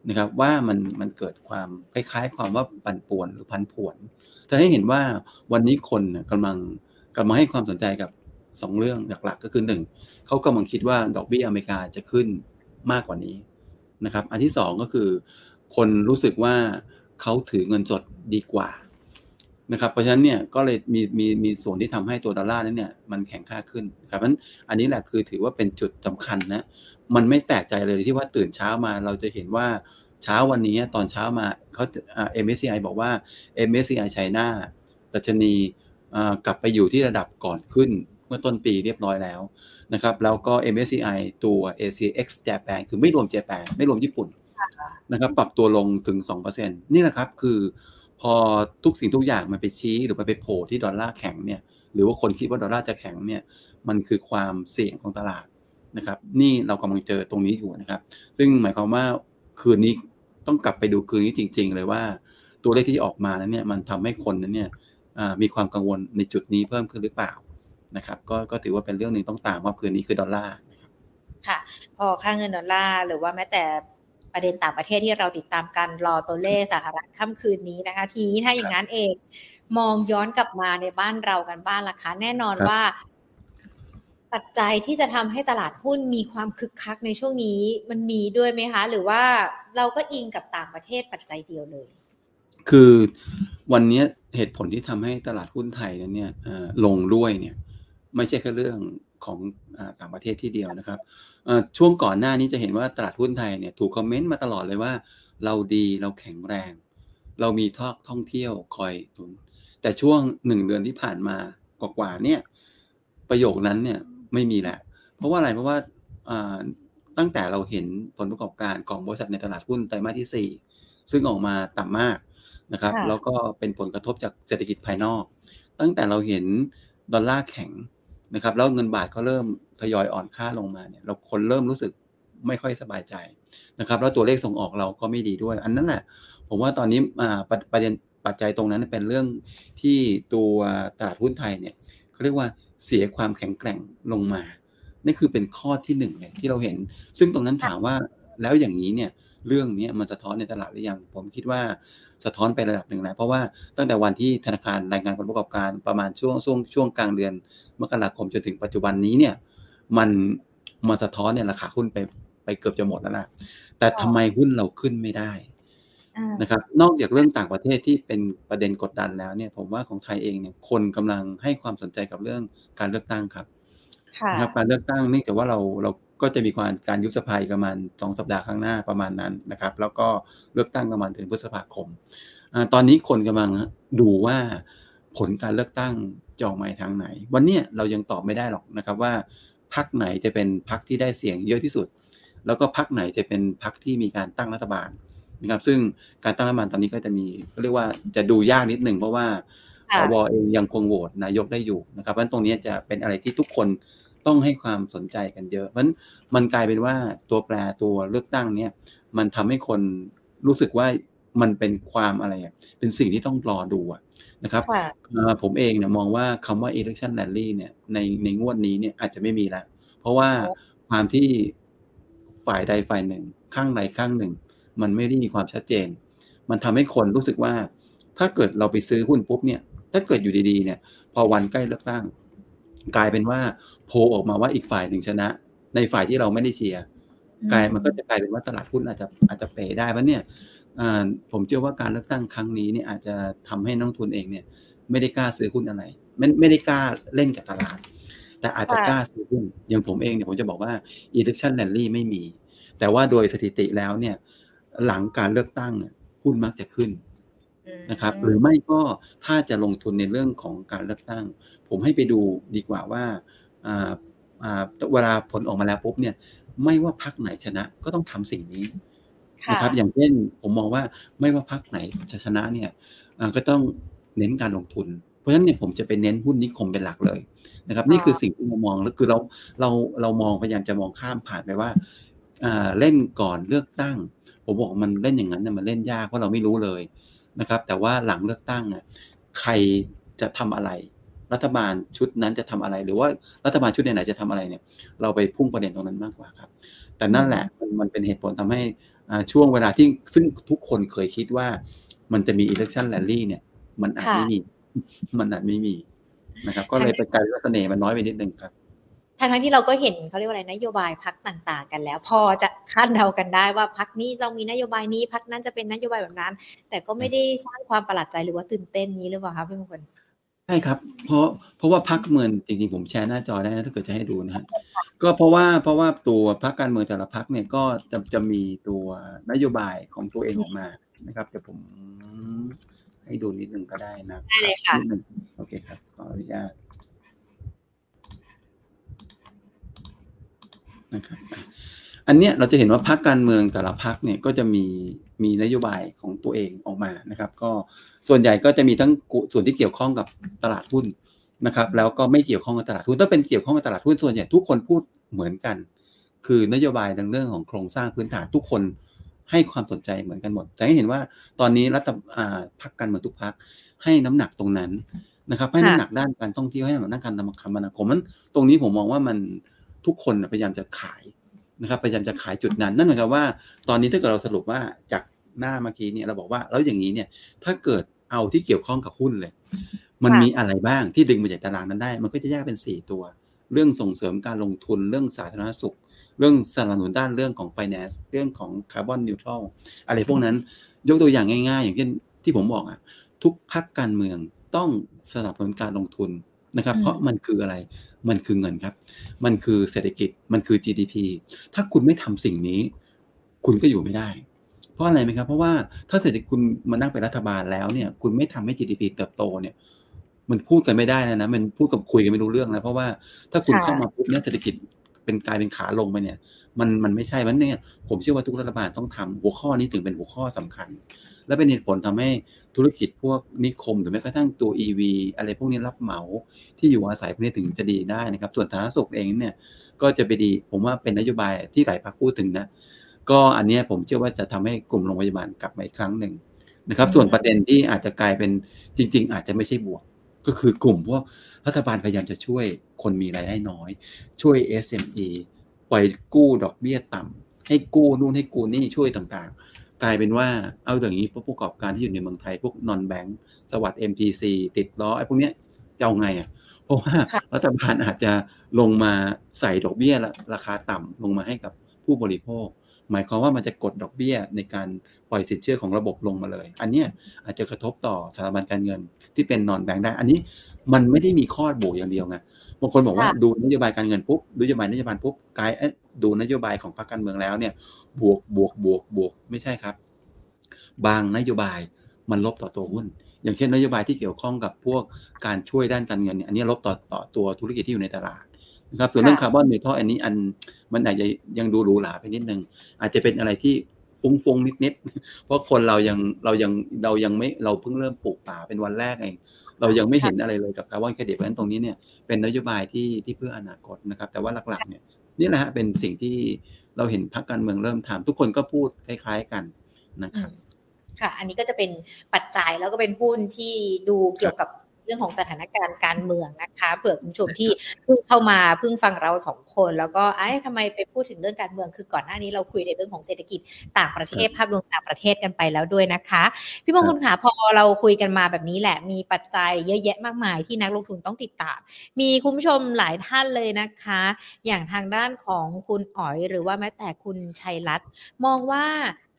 นะครับ ว่ามันมันเกิดความคล้าย ๆ ความว่าปั่นป่วนหรือพันผวนจะให้เห็นว่าวันนี้คนกำลังกำลังให้ความสนใจกับสองเรื่องหลักๆ ก็คือหนึ่งเขากำลังคิดว่าดอกเบี้ยอเมริกาจะขึ้นมากกว่านี้นะครับ อันที่สองก็คือ คนรู้สึกว่าเขาถือเงินสดดีกว่านะครับเพราะฉะนั้นเนี่ยก็เลยมีมีมีส่วนที่ทำให้ตัวดอลลาร์นั้นเนี่ยมันแข็งค่าขึ้นครับเพราะฉะนั้นอันนี้แหละคือถือว่าเป็นจุดสำคัญนะมันไม่แปลกใจเลยที่ว่าตื่นเช้ามาเราจะเห็นว่าเช้าวันนี้ตอนเช้ามาเขาเอ็มเอสซีไอบอกว่า MSCI ไชน่าดัชนีกลับไปอยู่ที่ระดับก่อนขึ้นเมื่อต้นปีเรียบร้อยแล้วนะครับแล้วก็ MSCI ตัว ACX Japan คือไม่รวมเจแปนไม่รวมญี่ปุ่น นะครับปรับตัวลงถึง 2%นี่แหละครับคือพอทุกสิ่งทุกอย่างมันไปชี้หรือไปไปโผล่ที่ดอลลาร์แข็งเนี่ยหรือว่าคนคิดว่าดอลลาร์จะแข็งเนี่ยมันคือความเสี่ยงของตลาดนะครับ นี่เรากำลังเจอตรงนี้อยู่นะครับ ซึ่งหมายความว่าคืนนี้ต้องกลับไปดูคืนนี้จริง ๆ เลยว่า ตัวเลขที่ออกมานั้นเนี่ยมันทำให้คนนั้นเนี่ยมีความกังวลในจุดนี้เพิ่มขึ้นหรือเปล่านะครับก็ก็ถือว่าเป็นเรื่องหนึ่งต้องตามว่าคืนนี้คือดอลลาร์ค่ะ พอค่าเงินดอลลาร์หรือว่าแม้แต่ ประเด็นต่างประเทศที่เราติดตามกันรอตัวเลขสหรัฐค่ำคืนนี้นะคะ ทีนี้ถ้าอย่างนั้นเองมองย้อนกลับมาในบ้านเรากันบ้านล่ะคะแน่นอนว่า ปัจจัยที่จะทำให้ตลาดหุ้นมีความคึกคักในช่วงนี้มันมีด้วยไหมคะ หรือว่าเราก็อิงกับต่างประเทศปัจจัยเดียวเลย คือวันนี้เหตุผลที่ทำให้ตลาดหุ้นไทยนั้นเนี่ยลงด้วยเนี่ย ไม่ใช่แค่เรื่อง ของต่างประเทศที่เดียวนะครับช่วงก่อนหน้านี้จะเห็นว่าตลาดหุ้นไทยเนี่ยถูกคอมเมนต์มาตลอดเลยว่า เราดีเราแข็งแรง เรามีท่อท่องเที่ยวคอยทุน แต่ช่วงหนึ่งเดือนที่ผ่านมากว่าเนี่ยประโยคนั้นเนี่ยไม่มีแหละ เพราะว่าอะไรเพราะว่าตั้งแต่เราเห็นผลประกอบการของบริษัทในตลาดหุ้นไตรมาสที่ 4 ซึ่งออกมาต่ำมากนะครับ แล้วก็เป็นผลกระทบจากเศรษฐกิจภายนอก ตั้งแต่เราเห็นดอลลาร์แข็ง นะครับแล้วเงินบาทก็เริ่มทยอยอ่อนค่าลงมาเนี่ยเราคนเริ่มรู้สึกไม่ค่อยสบายใจนะครับ แล้วตัวเลขส่งออกเราก็ไม่ดีด้วย อันนั้นแหละผมว่าตอนนี้ประเด็นปัจจัยตรงนั้นเป็นเรื่องที่ตัวตลาดหุ้นไทยเนี่ยเขาเรียกว่าเสียความแข็งแกร่งลงมานี่คือเป็นข้อที่หนึ่งเลยที่เราเห็น ซึ่งตรงนั้นถามว่าแล้วอย่างนี้เนี่ยเรื่องนี้มันสะท้อนในตลาดหรือยังผมคิดว่า สะท้อนไประดับหนึ่งแล้วเพราะว่าตั้งแต่วันที่ธนาคารรายงานผลประกอบการประมาณช่วงช่วงช่วงกลางเดือนมกราคมจนถึงปัจจุบันนี้เนี่ยมันมาสะท้อนเนี่ยราคาหุ้นไปไปเกือบจะหมดแล้วนะแต่ทำไมหุ้นเราขึ้นไม่ได้นะครับ นอกจากเรื่องต่างประเทศที่เป็นประเด็นกดดันแล้วเนี่ย ผมว่าของไทยเองเนี่ยคนกำลังให้ความสนใจกับเรื่องการเลือกตั้งครับนะครับการเลือกตั้งเนื่องจากว่าเราเรา ก็จะมีความการยุบสภาประมาณสองสัปดาห์ข้างหน้าประมาณนั้นนะครับ แล้วก็เลือกตั้งประมาณถึงพฤษภาคมอตอนนี้คนกำลังดูว่าผลการเลือกตั้งจะออกมาทางไหน วันนี้เรายังตอบไม่ได้หรอกนะครับว่าพักไหนจะเป็นพักที่ได้เสียงเยอะที่สุด แล้วก็พักไหนจะเป็นพักที่มีการตั้งรัฐบาลนะครับซึ่งการตั้งรัฐบาลตอนนี้ก็จะมีเรียกว่าจะดูยากนิดหนึ่งเพราะว่าสวเองยังคงโหวตนายกได้อยู่นะครับเพราะตรงนี้จะเป็นอะไรที่ทุกคน ต้องให้ความสนใจกันเยอะ เพราะมันกลายเป็นว่าตัวแปรตัวเลือกตั้งเนี่ย มันทำให้คนรู้สึกว่ามันเป็นความอะไรอะเป็นสิ่งที่ต้องรอดูนะครับผมเองเนี่ยมองว่าคำว่า election rally เนี่ยในในงวดนี้เนี่ยอาจจะไม่มีแล้วเพราะว่าความที่ฝ่ายใดฝ่ายหนึ่ง ข้างใดข้างหนึ่ง มันไม่ได้มีความชัดเจน มันทำให้คนรู้สึกว่า ถ้าเกิดเราไปซื้อหุ้นปุ๊บเนี่ย ถ้าเกิดอยู่ดีๆ เนี่ย พอวันใกล้เลือกตั้ง กลายเป็นว่า โพออกมาว่าอีกฝ่ายหนึ่งชนะ ในฝ่ายที่เราไม่ได้เชียร์กลายมันก็จะกลายเป็นว่าตลาดหุ้นอาจจะอาจจะเป๋ได้เพราะเนี่ยผมเชื่อว่าการเลือกตั้งครั้งนี้เนี่ยอาจจะทำให้นักทุนเองเนี่ย ไม่ได้กล้าซื้อหุ้นอะไร ไม่ไม่ได้กล้าเล่นกับตลาด แต่อาจจะกล้าซื้อหุ้นอย่างผมเองเนี่ยผมจะบอกว่า election rally ไม่มี แต่ว่าโดยสถิติแล้วเนี่ย หลังการเลือกตั้งเนี่ยหุ้นมักจะขึ้นนะครับ หรือไม่ก็ถ้าจะลงทุนในเรื่องของการเลือกตั้ง ผมให้ไปดูดีกว่าว่า เวลาผลออกมาแล้วปุ๊บเนี่ย ไม่ว่าพักไหนชนะก็ต้องทำสิ่งนี้นะครับอย่างเช่นผมมองว่าไม่ว่าพักไหนจะชนะเนี่ยก็ต้องเน้นการลงทุน เพราะฉะนั้นเนี่ยผมจะไปเน้นหุ้นนิคมเป็นหลักเลยนะครับ นี่คือสิ่งที่เรามองแล้วคือเราเราเรามองพยายามจะมองข้ามผ่านไปว่าเล่นก่อนเลือกตั้ง ผมบอกมันเล่นอย่างนั้นเนี่ยมันเล่นยากเพราะเราไม่รู้เลยนะครับ แต่ว่าหลังเลือกตั้งเนี่ยใครจะทำอะไร รัฐบาลชุดนั้นจะทำอะไร หรือว่ารัฐบาลชุดไหนจะทำอะไรเนี่ย เราไปพุ่งประเด็นตรงนั้นมากกว่าครับ แต่นั่นแหละมันเป็นเหตุผลทำให้ช่วงเวลาที่ซึ่งทุกคนเคยคิดว่า มันจะมี election rally เนี่ย มันอาจไม่มี มันอาจไม่มีนะครับ ก็เลยเป็นการเสน่ห์มันน้อยไปนิดนึงครับทั้งที่เราก็เห็นเขาเรียกว่าอะไรนโยบายพักต่างๆ กันแล้ว พอจะคาดเดากันได้ว่าพักนี้ต้องมีนโยบายนี้พักนั้นจะเป็นนโยบายแบบนั้น แต่ก็ไม่ได้สร้างความประหลาดใจหรือว่าตื่นเต้นนี้หรือเปล่าครับพี่มงคลใช่ครับ เพราะเพราะว่าพักเมืองจริงๆผมแชร์หน้าจอได้นะถ้าเกิดจะให้ดูนะฮะก็เพราะว่าเพราะว่าตัวพักการเมืองแต่ละพักเนี่ยก็จะจะมีตัวนโยบายของตัวเองออกมานะครับเดี๋ยวผมให้ดูนิดนึงก็ได้นะได้เลยค่ะโอเคครับขออนุญาตนะครับอันเนี้ยเราจะเห็นว่าพรรคการเมืองแต่ละพรรคเนี่ยก็จะมีมีนโยบายของตัวเองออกมานะครับ ก็ ส่วนใหญ่ก็จะมีทั้งส่วนที่เกี่ยวข้องกับตลาดหุ้นนะครับ แล้วก็ไม่เกี่ยวข้องกับตลาดหุ้นถ้าเป็นเกี่ยวข้องกับตลาดหุ้นส่วนใหญ่ทุกคนพูดเหมือนกัน คือนโยบายในเรื่องของโครงสร้างพื้นฐานทุกคนให้ความสนใจเหมือนกันหมด แต่ให้เห็นว่าตอนนี้รัฐพรรคการเมืองทุกพรรคให้น้ำหนักตรงนั้นนะครับให้น้ำหนักด้านการท่องเที่ยวให้น้ำหนักด้านการคมนาคมมันตรงนี้ผมมองว่ามันทุกคนพยายามจะขายนะครับพยายามจะขายจุดนั้น นั่นหมายความว่า ตอนนี้ถ้าเกิดเราสรุปว่าจาก หน้าเมื่อกี้เนี่ยเราบอกว่าแล้วอย่างนี้เนี่ย ถ้าเกิดเอาที่เกี่ยวข้องกับหุ้นเลย มันมีอะไรบ้างที่ดึงมาจากตารางนั้นได้ มันก็จะแยกเป็นสี่ตัว เรื่องส่งเสริมการลงทุนเรื่องสาธารณสุข เรื่องสนับสนุนด้านเรื่องของ finance เรื่องของคาร์บอนนิวทรัลอะไรพวกนั้นยกตัวอย่างง่ายๆ อย่างเช่นที่ผมบอกอะทุกพักการเมืองต้องสนับสนุนการลงทุนนะครับ เพราะมันคืออะไร มันคือเงินครับ มันคือเศรษฐกิจ มันคือ GDP ถ้าคุณไม่ทำสิ่งนี้ คุณก็อยู่ไม่ได้เพ ราะอะไรไหมครับ เพราะว่าถ้าเศรษฐกิจคุณมานั่งเป็นรัฐบาลแล้วเนี่ย คุณไม่ทำให้ GDP เติบโตเนี่ย มันพูดกันไม่ได้นะนะ มันพูดกับคุยกันไม่รู้เรื่องนะเพราะว่าถ้าคุณเข้ามาปุ๊บเนี่ยเศรษฐกิจเป็นกลายเป็นขาลงไปเนี่ย มันมันไม่ใช่มันเนี่ยผมเชื่อว่าทุกรัฐบาลต้องทำหัวข้อนี้ถึงเป็นหัวข้อสำคัญ และเป็นเหตุผลทำให้ธุรกิจพวกนิคมหรือแม้กระทั่งตัว EV อะไรพวกนี้รับเหมาที่อยู่อาศัยพวกนี้ถึงจะดีได้นะครับ ส่วนสาธารณสุขเองเนี่ยก็จะไปดี ผมว่าเป็นนโยบายที่หลายพรรคพูดถึงนะ ก็อันนี้ผมเชื่อว่าจะทำให้กลุ่มโรงพยาบาลกลับมาอีกครั้งหนึ่งนะครับ ส่วนประเด็นที่อาจจะกลายเป็นจริง ๆ อาจจะไม่ใช่บวก ก็คือกลุ่มพวกรัฐบาลพยายามจะช่วยคนมีรายได้น้อย ช่วย SME ปล่อยกู้ดอกเบี้ยต่ำให้กู้นู่นให้กู้นี่ช่วยต่างกลายเป็นว่าเอาอย่างนี้ผู้ประกอบการที่อยู่ในเมืองไทยพวกนอนแบงก์สวัสด์ MTC ติดล้อไอ้พวกเนี้ยจะเอาไงอะเพราะว่ารัฐบาลอาจจะลงมาใส่ดอกเบี้ยราคาต่ำลงมาให้กับผู้บริโภค หมายความว่ามันจะกดดอกเบี้ยในการปล่อยสินเชื่อของระบบลงมาเลย อันนี้อาจจะกระทบต่อสถาบันการเงินที่เป็นนอนแบงก์ได้ อันนี้มันไม่ได้มีข้อบวกอย่างเดียวไงบางคนบอกว่าดูนโยบายการเงินปุ๊บดูนโยบายนโยบายปุ๊บกลายดูนโยบายของพรรคการเมืองแล้วเนี่ยบวกบวกบวกบวกไม่ใช่ครับ บางนโยบายมันลบต่อตัวหุ้น อย่างเช่นนโยบายที่เกี่ยวข้องกับพวกการช่วยด้านการเงินเนี่ยอันนี้ลบต่อต่อตัวธุรกิจที่อยู่ในตลาด นะครับส่วนเรื่องคาร์บอนนิวทรัลอันนี้อันมันอาจจะยังดูหรูหราไปนิดนึง อาจจะเป็นอะไรที่ฟุ้งฟงนิดนิดเพราะคนเรายังเรายังเรายังไม่เราเพิ่งเริ่มปลูกป่าเป็นวันแรกเอง เรายังไม่เห็นอะไรเลยกับคาร์บอนเครดิตเพราะฉะนั้นตรงนี้เนี่ยเป็นนโยบายที่ที่เพื่ออนาคตนะครับ แต่ว่าหลักๆเนี่ยนี่แหละฮะเป็นสิ่งที่เราเห็นพรรคการเมืองเริ่มทำทุกคนก็พูดคล้าย ๆกันนะครับค่ะ อันนี้ก็จะเป็นปัจจัยแล้วก็เป็นหุ้นที่ดูเกี่ยวกับ เรื่องของสถานการณ์การเมืองนะคะ เผื่อคุณผู้ชมที่เพิ่งเข้ามาเพิ่งฟังเราสองคน แล้วก็ไอ้ทำไมไปพูดถึงเรื่องการเมืองคือก่อนหน้านี้เราคุยในเรื่องของเศรษฐกิจต่างประเทศภาพรวมต่างประเทศกันไปแล้วด้วยนะคะ พี่มงคลขาพอเราคุยกันมาแบบนี้แหละ มีปัจจัยเยอะแยะมากมายที่นักลงทุนต้องติดตาม มีคุณผู้ชมหลายท่านเลยนะคะ อย่างทางด้านของคุณอ๋อย หรือว่าแม้แต่คุณชัยรัตน์มองว่า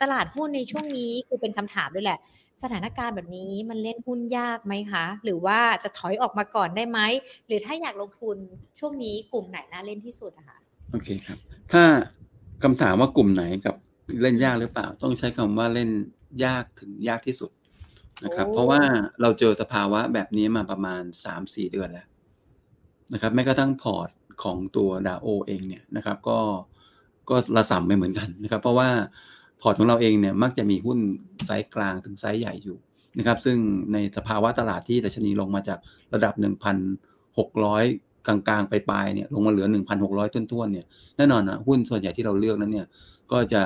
ตลาดหุ้นในช่วงนี้คือเป็นคำถามด้วยแหละ สถานการณ์แบบนี้มันเล่นหุ้นยากไหมคะ หรือว่าจะถอยออกมาก่อนได้ไหม หรือถ้าอยากลงทุนช่วงนี้กลุ่มไหนน่าเล่นที่สุดอะคะโอเคครับ ถ้าคำถามว่ากลุ่มไหนกับเล่นยากหรือเปล่า ต้องใช้คำว่าเล่นยากถึงยากที่สุดนะครับ เพราะว่าเราเจอสภาวะแบบนี้มาประมาณสามสี่เดือนแล้วนะครับแม้กระทั่งพอร์ตของตัวดาโอเองเนี่ยนะครับ ก็ก็ระส่ำไปเหมือนกันนะครับ เพราะว่า พอร์ตของเราเองเนี่ยมักจะมีหุ้นไซส์กลางถึงไซส์ใหญ่อยู่นะครับ ซึ่งในสภาวะตลาดที่ดัชนีลงมาจากระดับ 1,600 กลางๆ ไปปลายเนี่ยลงมาเหลือ 1,600 ต้นๆเนี่ยแน่นอนนะหุ้นส่วนใหญ่ที่เราเลือกนั้นเนี่ยก็จะ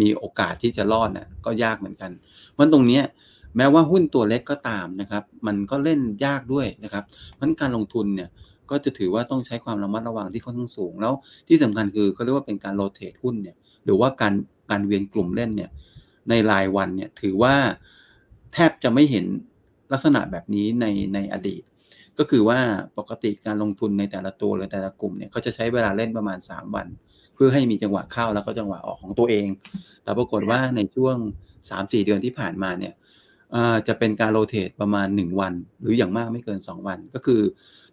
มีโอกาสที่จะรอดนะก็ยากเหมือนกันเพราะตรงนี้แม้ว่าหุ้นตัวเล็กก็ตามนะครับ มันก็เล่นยากด้วยนะครับเพราะการลงทุนเนี่ยก็จะถือว่าต้องใช้ความระมัดระวังที่ค่อนข้างสูงแล้วที่สำคัญคือเขาเรียกว่าเป็นการโรเตทหุ้นเนี่ยหรือว่าการ การเวียนกลุ่มเล่นเนี่ยในรายวันเนี่ยถือว่าแทบจะไม่เห็นลักษณะแบบนี้ในในอดีต ก็คือว่าปกติการลงทุนในแต่ละตัวหรือแต่ละกลุ่มเนี่ยเขาจะใช้เวลาเล่นประมาณ 3 วัน เพื่อให้มีจังหวะเข้าแล้วก็จังหวะออกของตัวเอง แต่ปรากฏว่าในช่วง 3-4 เดือนที่ผ่านมาเนี่ยจะเป็นการโรเตทประมาณ 1 วัน หรืออย่างมากไม่เกิน 2 วัน ก็คือ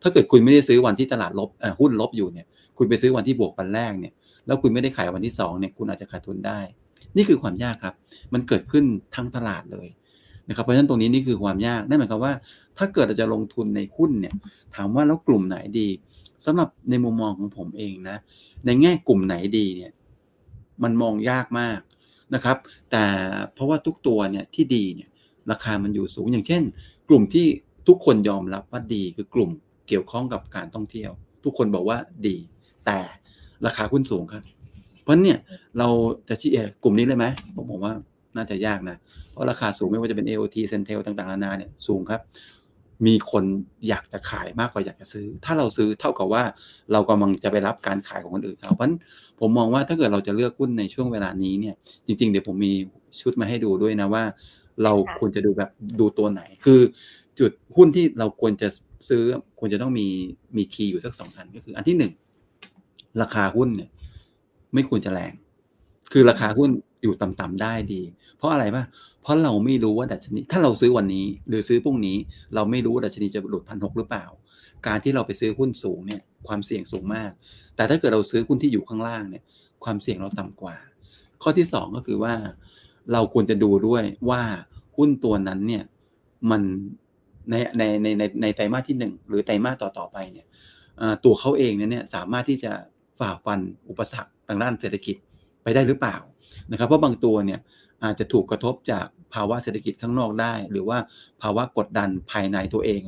ถ้าเกิดคุณไม่ได้ซื้อวันที่ตลาดลบหุ้นลบอยู่เนี่ยคุณไปซื้อวันที่บวกวันแรกเนี่ย แล้วคุณไม่ได้ขายวันที่2เนี่ยคุณอาจจะขาดทุนได้ นี่คือความยากครับ มันเกิดขึ้นทั้งตลาดเลยนะครับเพราะฉะนั้นตรงนี้นี่คือความยากนั่นหมายความว่า ถ้าเกิดเราจะลงทุนในหุ้นเนี่ยถามว่าแล้วกลุ่มไหนดีสำหรับในมุมมองของผมเองนะ ในแง่กลุ่มไหนดีเนี่ยมันมองยากมากนะครับ แต่เพราะว่าทุกตัวเนี่ยที่ดีเนี่ยราคามันอยู่สูงอย่างเช่น กลุ่มที่ทุกคนยอมรับว่าดีคือกลุ่มเกี่ยวข้องกับการท่องเที่ยว ทุกคนบอกว่าดี แต่ ราคาหุ้นสูงครับ เพราะเนี่ยเราจะชี้กลุ่มนี้เลยไหมผมบอกว่าน่าจะยากนะ เพราะราคาสูงไม่ว่าจะเป็น AOT Centel ต่างๆนานาเนี่ยสูงครับ มีคนอยากจะขายมากกว่าอยากจะซื้อ ถ้าเราซื้อเท่ากับว่าเรากำลังจะไปรับการขายของคนอื่นเขาเพราะผมมองว่าถ้าเกิดเราจะเลือกหุ้นในช่วงเวลานี้เนี่ย จริง ๆ เดี๋ยวผมมีชุดมาให้ดูด้วยนะว่า เราควรจะดูแบบดูตัวไหน คือ จุดหุ้นที่เราควรจะซื้อควรจะต้องมีมีคีย์อยู่สักสองอันก็คืออันที่หนึ่ง ราคาหุ้นเนี่ย ไม่ควรจะแรง คือราคาหุ้นอยู่ต่ำๆได้ดี เพราะอะไรป่ะเพราะเราไม่รู้ว่าดัชนี ถ้าเราซื้อวันนี้ หรือซื้อพรุ่งนี้ เราไม่รู้ว่าดัชนีจะหลุดพันหกหรือเปล่า การที่เราไปซื้อหุ้นสูงเนี่ย ความเสี่ยงสูงมาก แต่ถ้าเกิดเราซื้อหุ้นที่อยู่ข้างล่างเนี่ย ความเสี่ยงเราต่ำกว่า ข้อที่สองก็คือว่า เราควรจะดูด้วยว่าหุ้นตัวนั้นเนี่ย มันในในในในในไตรมาสที่หนึ่งหรือไตรมาสต่อต่อไปเนี่ยตัวเขาเองเนี่ยสามารถที่จะ ฝ่าฟันอุปสรรคทางด้านเศรษฐกิจไปได้หรือเปล่านะครับ เพราะบางตัวเนี่ยอาจจะถูกกระทบจากภาวะเศรษฐกิจข้างนอกได้ หรือว่าภาวะกดดันภายในตัวเอง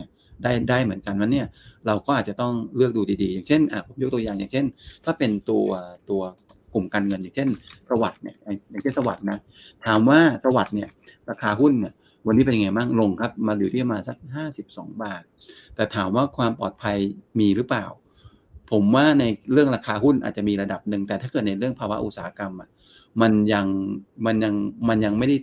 ได้ได้เหมือนกันวันเนี่ยเราก็อาจจะต้องเลือกดูดีๆ อย่างเช่นอะผมยกตัวอย่างอย่างเช่น ถ้าเป็นตัวตัวกลุ่มการเงินอย่างเช่น สวัสด์เนี่ยอย่างเช่นสวัสด์นะถามว่าสวัสด์เนี่ยราคาหุ้นเนี่ยวันนี้เป็นยังไงบ้างลงครับมาอยู่ที่ประมาณสักห้าสิบสองบาท แต่ถามว่าความปลอดภัยมีหรือเปล่า ผมว่าในเรื่องราคาหุ้นอาจจะมีระดับหนึ่ง แต่ถ้าเกิดในเรื่องภาวะอุตสาหกรรมอะมันยังมันยังมันยังไม่ได้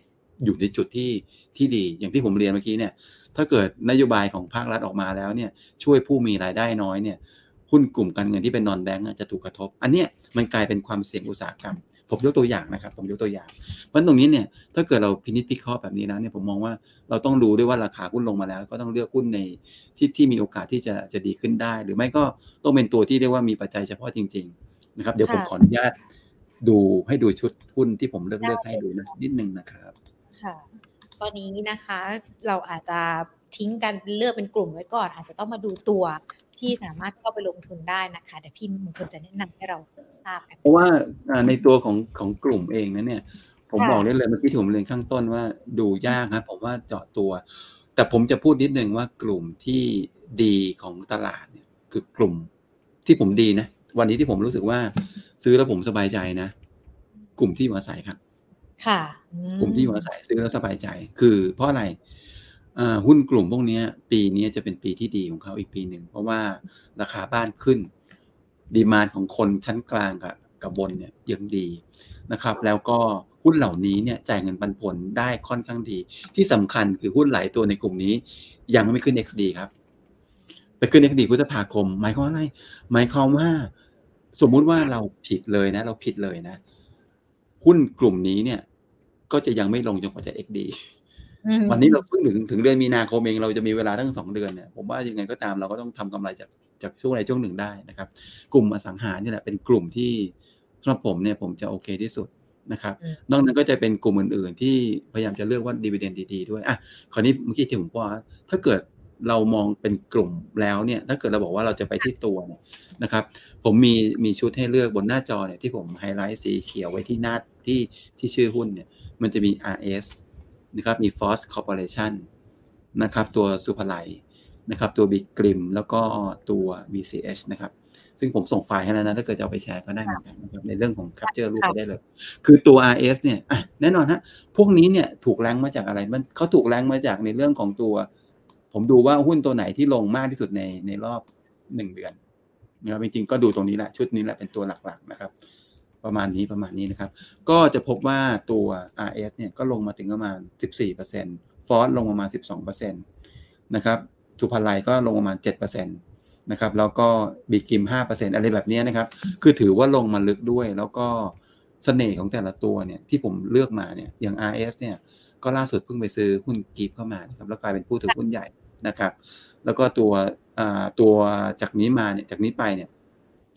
อยู่ในจุดที่ที่ดี อย่างที่ผมเรียนเมื่อกี้เนี่ย ถ้าเกิดนโยบายของภาครัฐออกมาแล้วเนี่ย ช่วยผู้มีรายได้น้อยเนี่ยหุ้นกลุ่มการเงินที่เป็นนอนแบงก์จะถูกกระทบ อันเนี้ยมันกลายเป็นความเสี่ยงอุตสาหกรรม ผมยกตัวอย่างนะครับ ผมยกตัวอย่าง เพราะตรงนี้เนี่ยถ้าเกิดเราพินิจพิเคราะห์แบบนี้แล้วเนี่ยผมมองว่าเราต้องรู้ด้วยว่าราคาหุ้นลงมาแล้ว ก็ต้องเลือกหุ้นในที่ที่มีโอกาสที่จะจะดีขึ้นได้ หรือไม่ก็ต้องเป็นตัวที่เรียกว่ามีปัจจัยเฉพาะจริง ๆ นะครับ เดี๋ยวผมขออนุญาตดูให้ดูชุดหุ้นที่ผมเลือกเลือกให้ดูนะนิดนึงนะครับค่ะตอนนี้นะคะเราอาจจะทิ้งกันเลือกเป็นกลุ่มไว้ก่อน อาจจะต้องมาดูตัว ที่สามารถเข้าไปลงทุนได้นะคะเดี๋ยวพี่มงคลจะแนะนำให้เราทราบกันเพราะว่าในตัวของของกลุ่มเองนะเนี่ย ผมบอกได้เลยเมื่อกี้ผมเรียนข้างต้นว่าดูยากครับผมว่าเจาะตัว แต่ผมจะพูดนิดนึงว่ากลุ่มที่ดีของตลาดเนี่ยคือกลุ่มที่ผมดีนะ วันนี้ที่ผมรู้สึกว่า ซื้อแล้วผมสบายใจนะ กลุ่มที่อยู่อาศัยครับ ค่ะ กลุ่มที่อยู่อาศัยซื้อแล้วสบายใจ คือเพราะอะไร หุ้นกลุ่มพวกนี้ปีนี้จะเป็นปีที่ดีของเขาอีกปีหนึ่ง เพราะว่าราคาบ้านขึ้น ดีมานของคนชั้นกลางกับกับบนเนี่ยยังดีนะครับ แล้วก็หุ้นเหล่านี้เนี่ยจ่ายเงินปันผลได้ค่อนข้างดี ที่สำคัญคือหุ้นหลายตัวในกลุ่มนี้ ยังไม่ขึ้น XD ครับ ไปขึ้น XD พฤษภาคม หมายความว่าอะไรหมายความว่า สมมุติว่าเราผิดเลยนะ เราผิดเลยนะ หุ้นกลุ่มนี้เนี่ย ก็จะยังไม่ลงจนกว่าจะ XD วันนี้เราเพิ่งถึงถึงเดือนมีนาคมเองเราจะมีเวลาตั้งสองเดือนเนี่ยผมว่ายังไงก็ตามเราก็ต้องทำกำไรจากจากช่วงใดช่วงหนึ่งได้นะครับ กลุ่มอสังหาเนี่ยแหละเป็นกลุ่มที่สำหรับผมเนี่ยผมจะโอเคที่สุดนะครับอืมนอกนั้นก็จะเป็นกลุ่มอื่น ๆ ที่พยายามจะเลือกว่าดีเวเดนดีๆด้วยอะคราวนี้เมื่อกี้ที่ผมว่าถ้าเกิดเรามองเป็นกลุ่มแล้วเนี่ย ถ้าเกิดเราบอกว่าเราจะไปที่ตัวเนี่ยนะครับ ผมมีมีชุดให้เลือกบนหน้าจอเนี่ยที่ผมไฮไลท์สีเขียวไว้ที่หน้าที่ที่ชื่อหุ้นเนี่ย มันจะมี RS นะครับมี Force Corporation นะครับตัวสุภไลนะครับตัว Big Grim แล้วก็ตัว VCH นะครับ ซึ่งผมส่งไฟล์ให้แล้วนะถ้าเกิดจะเอาไปแชร์ก็ได้เหมือนกันนะครับในเรื่องของ capture รูปไปได้เลย คือตัว RS เนี่ยอะแน่นอนฮะพวกนี้เนี่ยถูกแรงมาจากอะไรมันเขาถูกแรงมาจากในเรื่องของตัว ผมดูว่าหุ้นตัวไหนที่ลงมากที่สุดในในรอบหนึ่งเดือนนะครับจริงๆก็ดูตรงนี้แหละชุดนี้แหละเป็นตัวหลักๆนะครับ ประมาณนี้ประมาณนี้นะครับ ก็จะพบว่าตัว RS เนี่ยก็ลงมาถึงประมาณ 14%ฟอสลงประมาณ 12%นะครับสุภาลัยก็ลงประมาณ 7%นะครับแล้วก็บีกิม 5%อะไรแบบนี้นะครับ คือถือว่าลงมาลึกด้วย แล้วก็เสน่ห์ของแต่ละตัวเนี่ยที่ผมเลือกมาเนี่ยอย่าง RS เนี่ยก็ล่าสุดเพิ่งไปซื้อหุ้นกีฟเข้ามานะครับแล้วกลายเป็นผู้ถือหุ้นใหญ่นะครับ แล้วก็ตัวอ่าตัวจากนี้มาเนี่ยจากนี้ไปเนี่ย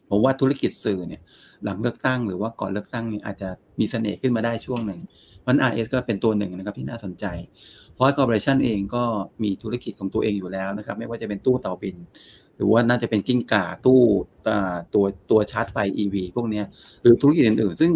ผมว่าธุรกิจสื่อเนี่ย หลังเลือกตั้งหรือว่าก่อนเลือกตั้งเนี่ยอาจจะมีเสน่ห์ขึ้นมาได้ช่วงหนึ่งมัน RS ก็เป็นตัวหนึ่งนะครับที่น่าสนใจ f o r ์ Corporation เองก็มีธุรกิจของตัวเองอยู่แล้วนะครับ ไม่ว่าจะเป็นตู้เตาบิน หรือว่าน่าจะเป็นกิ้งก่าตู้ตัวตัวชาร์จไฟ EV พวกเนี้ยหรือธุรกิจอื่นๆ ซึ่ง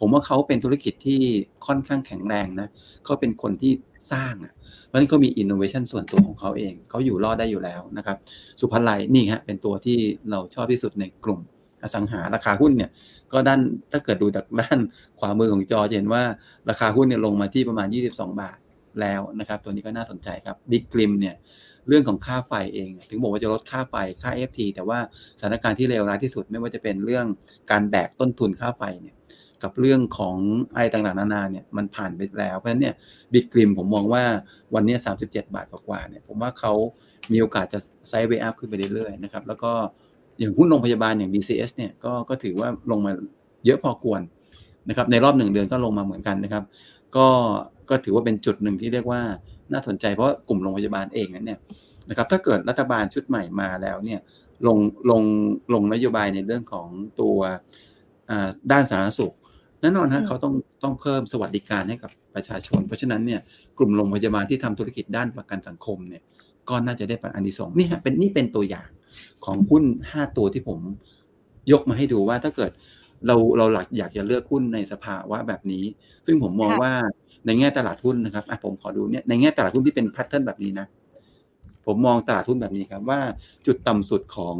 ผมว่าเขาเป็นธุรกิจที่ค่อนข้างแข็งแรงนะเขาเป็นคนที่สร้างอะเพราะนั้นเขามี innovation ส่วนตัวของเขาเองเขาอยู่รอดได้อยู่แล้วนะครับ สุภาลัยนี่ฮะเป็นตัวที่เราชอบที่สุดในกลุ่ม อสังหาราคาหุ้นเนี่ยก็ด้านถ้าเกิดดูจากด้านขวามือของจอจะเห็นว่าราคาหุ้นเนี่ยลงมาที่ประมาณ 22 บาทแล้วนะครับ ตัวนี้ก็น่าสนใจครับบิ๊กกริมเนี่ยเรื่องของค่าไฟเอง ถึงบอกว่าจะลดค่าไฟค่า FT แต่ว่าสถานการณ์ที่เลวร้ายที่สุดไม่ว่าจะเป็นเรื่องการแบกต้นทุนค่าไฟเนี่ยกับเรื่องของไอะไรต่างๆนานาเนี่ยมันผ่านไปแล้ว เพราะฉะนั้นเนี่ยบิ๊กกริมผมมองว่าวันนี้ 37 บาทกว่าเนี่ยผมว่าเขามีโอกาสจะ sideway up ขึ้นไปเรื่อยๆนะครับแล้วก็ อย่างหุ้นโรงพยาบาลอย่าง BCS เนี่ยก็ก็ถือว่าลงมาเยอะพอควรนะครับ ในรอบหนึ่งเดือนก็ลงมาเหมือนกันนะครับ ก็ก็ถือว่าเป็นจุดหนึ่งที่เรียกว่าน่าสนใจเพราะกลุ่มโรงพยาบาลเองนั้นเนี่ยนะครับ ถ้าเกิดรัฐบาลชุดใหม่มาแล้วเนี่ยลงลงลงนโยบายในเรื่องของตัวด้านสาธารณสุขแน่นอนฮะเขาต้องต้องเพิ่มสวัสดิการให้กับประชาชน เพราะฉะนั้นเนี่ยกลุ่มโรงพยาบาลที่ทำธุรกิจด้านประกันสังคมเนี่ยก็น่าจะได้ผลอันดีสองนี่ฮะเป็นนี่เป็นตัวอย่าง ของหุ้น5ตัวที่ผมยกมาให้ดูว่าถ้าเกิดเราเราหลักอยากจะเลือกหุ้นในสภาวะแบบนี้ ซึ่งผมมองว่าในแง่ตลาดหุ้นนะครับอะผมขอดูเนี่ยในแง่ตลาดหุ้นที่เป็นแพทเทิร์นแบบนี้นะ ผมมองตลาดหุ้นแบบนี้ครับว่าจุดต่ำสุดของ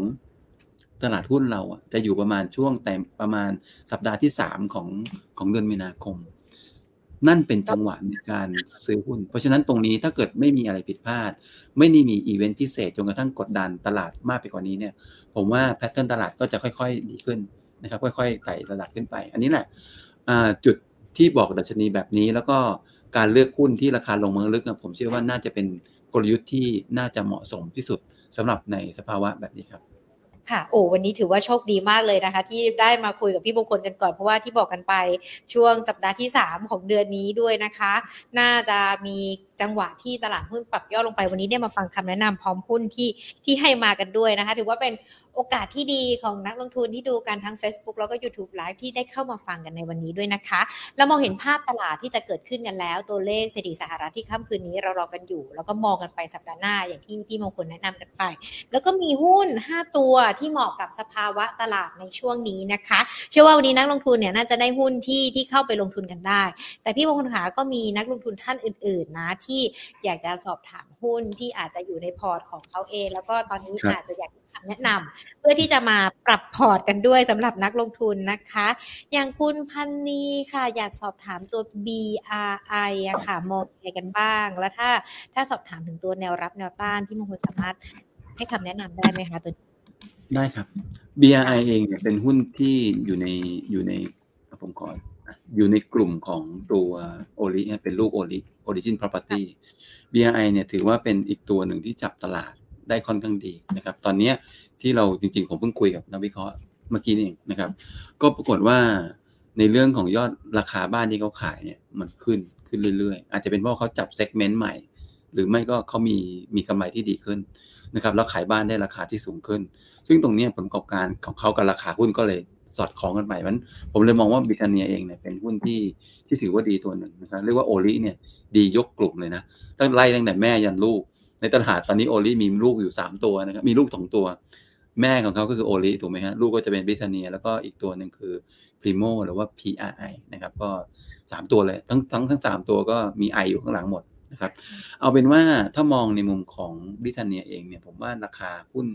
ตลาดหุ้นเราอะจะอยู่ประมาณช่วงแต่ประมาณสัปดาห์ที่สามของของเดือนมีนาคม นั่นเป็นจังหวะในการซื้อหุ้น เพราะฉะนั้นตรงนี้ถ้าเกิดไม่มีอะไรผิดพลาด ไม่ได้มีอีเวนต์พิเศษจนกระทั่งกดดันตลาดมากไปกว่านี้เนี่ย ผมว่าแพทเทิร์นตลาดก็จะค่อยๆดีขึ้นนะครับ ค่อยๆไต่ระดับขึ้นไป อันนี้แหละจุดที่บอกดัชนีแบบนี้แล้วก็การเลือกหุ้นที่ราคาลงมาลึกผมเชื่อว่าน่าจะเป็นกลยุทธ์ที่น่าจะเหมาะสมที่สุดสำหรับในสภาวะแบบนี้ครับ ค่ะโอ้วันนี้ถือว่าโชคดีมากเลยนะคะ ที่ได้มาคุยกับพี่มงคลกันก่อนเพราะว่าที่บอกกันไปช่วงสัปดาห์ที่ 3 ของเดือนนี้ด้วยนะคะ น่าจะมีจังหวะที่ตลาดหุ้นปรับย่อลงไปวันนี้ได้มาฟังคำแนะนำพร้อมหุ้นที่ที่ให้มากันด้วยนะคะ ถือว่าเป็น โอกาสที่ดีของนักลงทุนที่ดูกันทั้ง Facebook แล้วก็ YouTube Live ที่ได้เข้ามาฟังกันในวันนี้ด้วยนะคะ เรามองเห็นภาพตลาดที่จะเกิดขึ้นกันแล้ว ตัวเลขเศรษฐกิจสหรัฐที่ค่ำคืนนี้เรารอกันอยู่ แล้วก็มองกันไปสัปดาห์หน้าอย่างที่พี่มงคลแนะนำกันไป แล้วก็มีหุ้น 5 ตัวที่เหมาะกับสภาวะตลาดในช่วงนี้นะคะ เชื่อว่าวันนี้นักลงทุนเนี่ยน่าจะได้หุ้นที่ที่เข้าไปลงทุนกันได้ แต่พี่มงคลขาก็มีนักลงทุนท่านอื่น ๆ นะที่อยากจะสอบถามหุ้นที่อาจจะอยู่ในพอร์ตของเขาเอง แล้วก็ตอนนี้อาจจะอยากคำ แนะนำเพื่อที่จะมาปรับพอร์ตกันด้วยสำหรับนักลงทุนนะคะ อย่างคุณพันนีค่ะ อยากสอบถามตัว BRI อะค่ะมองยังไงกันบ้าง แล้วถ้าถ้าสอบถามถึงตัวแนวรับแนวต้านพี่มงคลสามารถให้คำแนะนำได้ไหมคะตัวได้ครับ BRI เองเนี่ยเป็นหุ้นที่อยู่ในอยู่ในผมขออยู่ในกลุ่มของตัวโอลิเป็นลูกโอลิ Origin Property BRI เนี่ยถือว่าเป็นอีกตัวหนึ่งที่จับตลาดได้ค่อนข้างดีนะครับ ตอนนี้ ที่เราจริงๆ ผมเพิ่งคุยกับนักวิเคราะห์เมื่อกี้นี่นะครับ ก็ปรากฏว่าในเรื่องของยอดราคาบ้านที่เขาขายเนี่ยมันขึ้นขึ้นเรื่อยๆ อาจจะเป็นเพราะเขาจับเซกเมนต์ใหม่ หรือไม่ก็เขามีมีกำไรที่ดีขึ้นนะครับแล้วขายบ้านได้ราคาที่สูงขึ้น ซึ่งตรงนี้ผลประกอบการของเขากับราคาหุ้นก็เลยสอดคล้องกันไปมันผมเลยมองว่าบิทเนียเองเนี่ยเป็นหุ้นที่ที่ถือว่าดีตัวหนึ่งนะครับเรียกว่าโอลิเนี่ยดียกกลุ่มเลยนะตั้งไล่ตั้งแต่แม่ยันลูก ในตลาดตอนนี้โอลิมีลูกอยู่สามตัวนะครับมีลูกสองตัว แม่ของเขาก็คือโอลิถูกไหมฮะลูกก็จะเป็นบิทาเนีย แล้วก็อีกตัวหนึ่งคือพรีโมหรือว่า PRI นะครับ ก็สามตัวเลยทั้งทั้งทั้งสามตัวก็มีไออยู่ข้างหลังหมดนะครับ เอาเป็นว่าถ้ามองในมุมของบิทาเนียเองเนี่ย ผมว่าราคาหุ้น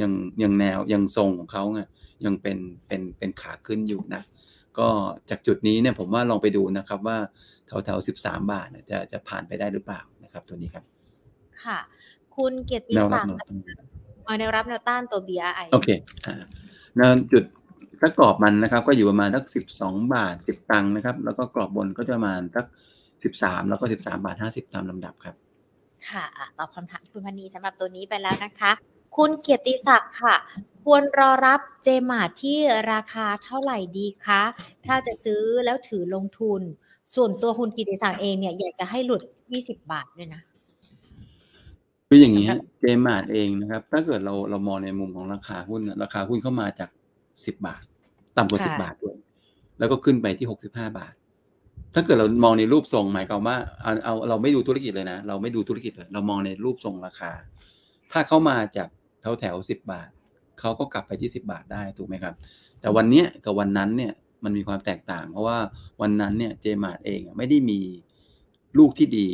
ยังยังแนวยังทรงของเขาเนี่ยยังเป็นเป็นเป็นขาขึ้นอยู่นะก็จากจุดนี้เนี่ยผมว่าลองไปดูนะครับว่าแถวแถวสิบสามบาทเนี่ยจะจะผ่านไปได้หรือเปล่านะครับ ตัวนี้ครับ ค่ะ คุณเกียรติแนวรัศับกดิ์ แนวต้านเอาแนวรับแนวต้านตัว BRI โอเคอ่าแนวจุดถ้ากรอบมันนะครับ ก็อยู่ประมาณสักสิบสองบาทสิบตังค์นะครับ แล้วก็กรอบบนก็จะประมาณสักสิบสามแล้วก็สิบสามบาทห้าสิบตามลำดับครับค่ะอะตอบคำถามคุณพันนีสำหรับตัวนี้ไปแล้วนะคะ คุณเกียรติศักดิ์ค่ะ ควรรอรับเจมาที่ราคาเท่าไหร่ดีคะ ถ้าจะซื้อแล้วถือลงทุน ส่วนตัวคุณกิติศักดิ์เองเนี่ยอยากจะให้หลุด 20 บาทด้วยนะ คืออย่างนี้ฮะเจมาร์ทเองนะครับ ถ้าเกิดเราเรามองในมุมของราคาหุ้นเนี่ยราคาหุ้นเข้ามาจากสิบบาท ต่ำกว่าสิบค่ะบาทด้วย แล้วก็ขึ้นไปที่หกสิบห้าบาท ถ้าเกิดเรามองในรูปทรงหมายความว่าเอาเอาเราไม่ดูธุรกิจเลยนะ เราไม่ดูธุรกิจเลย เรามองในรูปทรงราคา ถ้าเข้ามาจากแถวแถวสิบบาทเขาก็กลับไปที่สิบบาทได้ถูกไหมครับ แต่วันเนี้ยกับวันนั้นเนี่ยมันมีความแตกต่าง เพราะว่าวันนั้นเนี่ยเจมาร์ทเองอะไม่ได้มีลูกที่ดี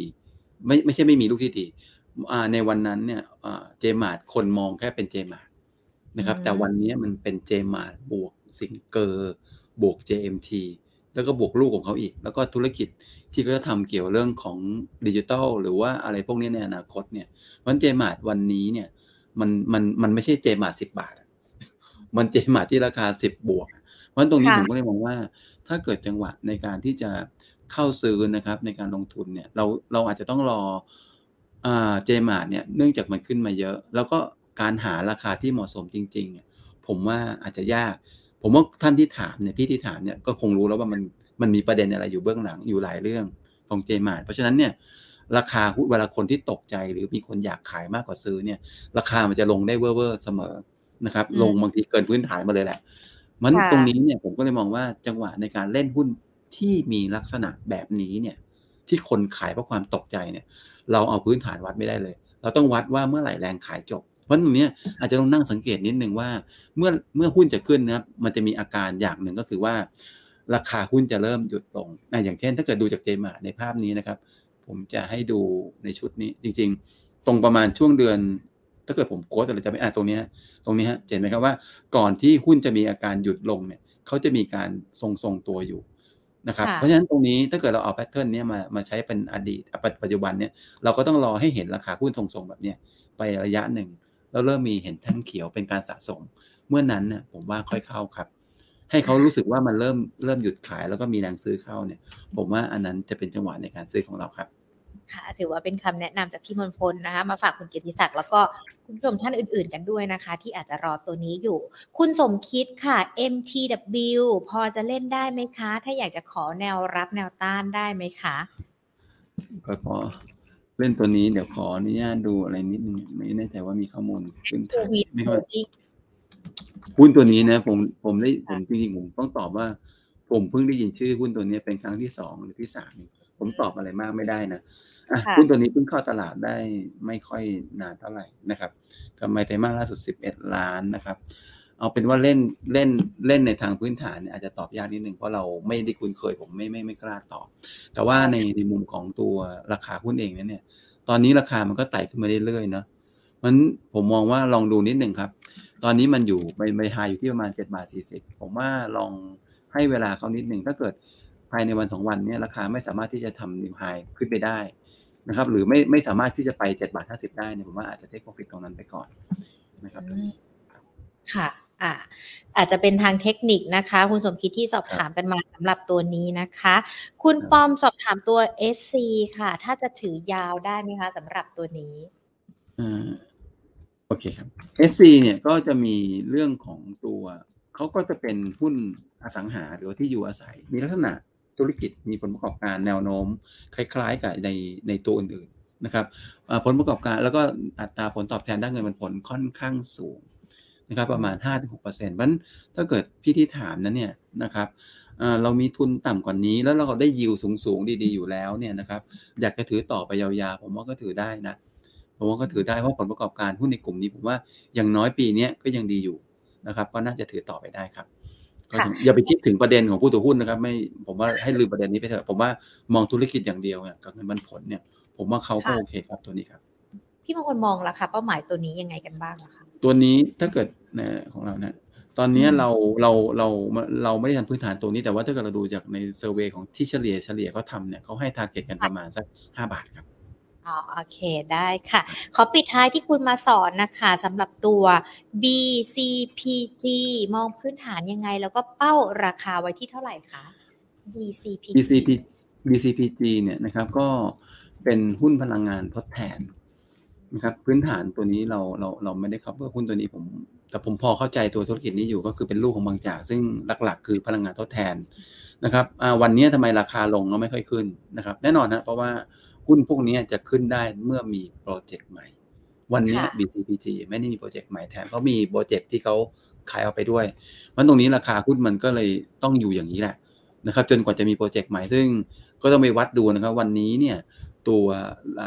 ไม่ไม่ใช่ไม่มีลูกที่ดีอ่า ในวันนั้นเนี่ยอ่าเจมาร์ทคนมองแค่เป็นเจมาร์ทนะครับอืมแต่วันนี้มันเป็นเจมาร์ทบวก Singer บวก JMT แล้วก็บวกลูกของเขาอีก แล้วก็ธุรกิจที่เขาจะทำเกี่ยวเรื่องของดิจิทัลหรือว่าอะไรพวกนี้ในอนาคตเนี่ยเพราะฉะนั้นเจมาร์ทวันนี้เนี่ยมันมันมันไม่ใช่เจมาร์ทสิบบาทอะมันเจมาร์ทที่ราคาสิบบวกเพราะฉะนั้นตรงนี้ค่ะผมก็เลยมองว่า ถ้าเกิดจังหวะในการที่จะเข้าซื้อนะครับในการลงทุนเนี่ยเราเราอาจจะต้องรออ่า เจมาร์เนี่ยเนื่องจากมันขึ้นมาเยอะ แล้วก็การหาราคาที่เหมาะสมจริงๆเนี่ยผมว่าอาจจะยาก ผมว่าท่านที่ถามเนี่ยพี่ที่ถามเนี่ยก็คงรู้แล้วว่ามันมันมีประเด็นอะไรอยู่เบื้องหลังอยู่หลายเรื่องของเจมาร์เพราะฉะนั้นเนี่ยราคาหุ้นเวลาคนที่ตกใจหรือมีคนอยากขายมากกว่าซื้อเนี่ย ราคามันจะลงได้เว่อร์ๆเสมอนะครับอืมลงบางทีเกินพื้นฐานมาเลยแหละ มันค่ะตรงนี้เนี่ยผมก็เลยมองว่าจังหวะในการเล่นหุ้นที่มีลักษณะแบบนี้เนี่ย ที่คนขายเพราะความตกใจเนี่ย เราเอาพื้นฐานวัดไม่ได้เลย เราต้องวัดว่าเมื่อไหร่แรงขายจบ เพราะตรงนี้อาจจะต้องนั่งสังเกตนิดนึงว่า เมื่อเมื่อหุ้นจะขึ้นนะครับมันจะมีอาการอย่างหนึ่งก็คือว่า ราคาหุ้นจะเริ่มหยุดลงอะอย่างเช่น ถ้าเกิดดูจากเจมาในภาพนี้นะครับ ผมจะให้ดูในชุดนี้จริง ๆ ตรงประมาณช่วงเดือนถ้าเกิดผมโค้ดอะไรจะไม่อ่านตรงนี้ตรงนี้ฮะเห็นไหมครับว่า ก่อนที่หุ้นจะมีอาการหยุดลงเนี่ยเขาจะมีการทรงทรงตัวอยู่ นะครับค่ะเพราะฉะนั้นตรงนี้ถ้าเกิดเราเอาแพทเทิร์นเนี้ยมามาใช้เป็นอดีตอะปัจปัจจุบันเนี่ยเราก็ต้องรอให้เห็นราคาหุ้นทรงๆแบบเนี้ยไประยะหนึ่งแล้วเริ่มมีเห็นแท่งเขียวเป็นการสะสม เมื่อนั้นเนี่ยผมว่าค่อยเข้าครับ ให้เขารู้สึกว่ามันเริ่มเริ่มหยุดขายแล้วก็มีแรงซื้อเข้าเนี่ย ผมว่าอันนั้นจะเป็นจังหวะในการซื้อของเราครับ ค่ะถือว่าเป็นคำแนะนำจากพี่มนพลนะคะ มาฝากคุณเกียรติศักดิ์แล้วก็คุณผู้ชมท่านอื่นๆกันด้วยนะคะ ที่อาจจะรอตัวนี้อยู่ คุณสมคิดค่ะ MTW พอจะเล่นได้ไหมคะ ถ้าอยากจะขอแนวรับแนวต้านได้ไหมคะก็ขอเล่นตัวนี้เดี๋ยวขออนุญาตดูอะไรนิดนึงไม่แน่ใจว่ามีข้อมูลขึ้นโคทางวิดไม่โคค่อยวิดหุ้นตัวนี้นะ ผมผมได้ผมจริงๆผมต้องตอบว่า ผมเพิ่งได้ยินชื่อหุ้นตัวนี้เป็นครั้งที่สองหรือที่สามผมตอบอะไรมากไม่ได้นะอะค่ะ หุ้นตัวนี้เพิ่งเข้าตลาดได้ไม่ค่อยนานเท่าไหร่นะครับกำไรไตรมาสล่าสุด 11 ล้านนะครับ เอาเป็นว่าเล่นเล่นเล่นในทางพื้นฐานเนี่ยอาจจะตอบยากนิดนึงเพราะเราไม่ได้คุ้นเคยผมไม่ไม่ไม่กล้าตอบ แต่ว่าในในมุมของตัวราคาหุ้นเองเนี่ย ตอนนี้ราคามันก็ไต่ขึ้นมาเรื่อยๆเนาะมันผมมองว่าลองดูนิดหนึ่งครับ ตอนนี้มันอยู่ใบใบไฮอยู่ที่ประมาณเจ็ดบาทสี่สิบผมว่าลองให้เวลาเขานิดหนึ่งถ้าเกิดภายในวันสองวันเนี้ราคาไม่สามารถที่จะทำนิวไฮขึ้นไปได้ นะครับ หรือไม่ไม่สามารถที่จะไปเจ็ดบาทห้าสิบได้เนี่ยผมว่าอาจจะเทคโปรฟิตตรงนั้นไปก่อนนะครับอืมค่ะอ่าอาจจะเป็นทางเทคนิคนะคะ คุณสมคิดที่สอบถามกันมาสำหรับตัวนี้นะคะ คุณครับปอมสอบถามตัว SC ค่ะ ถ้าจะถือยาวได้ไหมคะสำหรับตัวนี้อ่าโอเคครับ SC เนี่ยก็จะมีเรื่องของตัว เขาก็จะเป็นหุ้นอสังหาหรือว่าที่อยู่อาศัย มีลักษณะ ธุรกิจมีผลประกอบการแนวโน้ม คล้าย ๆ กับในในตัวอื่นๆนะครับผลประกอบการแล้วก็อัตราผลตอบแทนด้านเงินมันผลค่อนข้างสูงนะครับประมาณ 5-6%เพราะฉะนั้นถ้าเกิดพี่ที่ถามนั้นเนี่ยนะครับเรามีทุนต่ำกว่านี้แล้วเราได้ยิวสูงๆดีๆอยู่แล้วเนี่ยนะครับอยากจะถือต่อไปยาวๆผมว่าก็ถือได้นะผมว่าก็ถือได้เพราะผลประกอบการหุ้นในกลุ่มนี้ผมว่าอย่างน้อยปีนี้ก็ยังดีอยู่นะครับ ก็น่าจะถือต่อไปได้ครับ อย่าไปคิดถึงประเด็นของผู้ถือหุ้นนะครับ ไม่ผมว่าให้ลืมประเด็นนี้ไปเถอะผมว่ามองธุรกิจอย่างเดียวเนี่ยกับเงินมันผลเนี่ย ผมว่าเขาก็โอเคครับตัวนี้ครับ พี่มงคลมองราคาเป้าหมายตัวนี้ยังไงกันบ้างอะคะตัวนี้ถ้าเกิดนะของเรานะตอนนี้เราเราเราเราไม่ได้ทำพื้นฐานตัวนี้แต่ว่าถ้าเกิดเราดูจากในเซอร์เวยของที่เฉลี่ยเฉลี่ยเขาทำเนี่ยเขาให้ทาร์เก็ตกันประมาณสักห้าบาทครับ อ๋อโอเคได้ค่ะ ขอปิดท้ายที่คุณมาสอนนะคะสำหรับตัว BCPG มองพื้นฐานยังไง แล้วก็เป้าราคาไว้ที่เท่าไหร่คะ BCPG BCP BCPG เนี่ยนะครับก็เป็นหุ้นพลังงานทดแทนนะครับพื้นฐานตัวนี้เราเราเราไม่ได้ครับเพื่อหุ้นตัวนี้ผมแต่ผมพอเข้าใจตัวธุรกิจนี้อยู่ก็คือเป็นลูกของบางจาก ซึ่งหลักๆ คือพลังงานทดแทนนะครับวันนี้ทำไมราคาลงก็ไม่ค่อยขึ้นนะครับ แน่นอนนะเพราะว่า หุ้นพวกนี้จะขึ้นได้เมื่อมีโปรเจกต์ใหม่ วันนี้ BCPG ไม่ได้มีโปรเจกต์ใหม่แทนเขามีโปรเจกต์ที่เขาขายเอาไปด้วยมันตรงนี้ราคาหุ้นมันก็เลยต้องอยู่อย่างนี้แหละนะครับ จนกว่าจะมีโปรเจกต์ใหม่ซึ่งก็ต้องไปวัดดูนะครับ วันนี้เนี่ย ตัว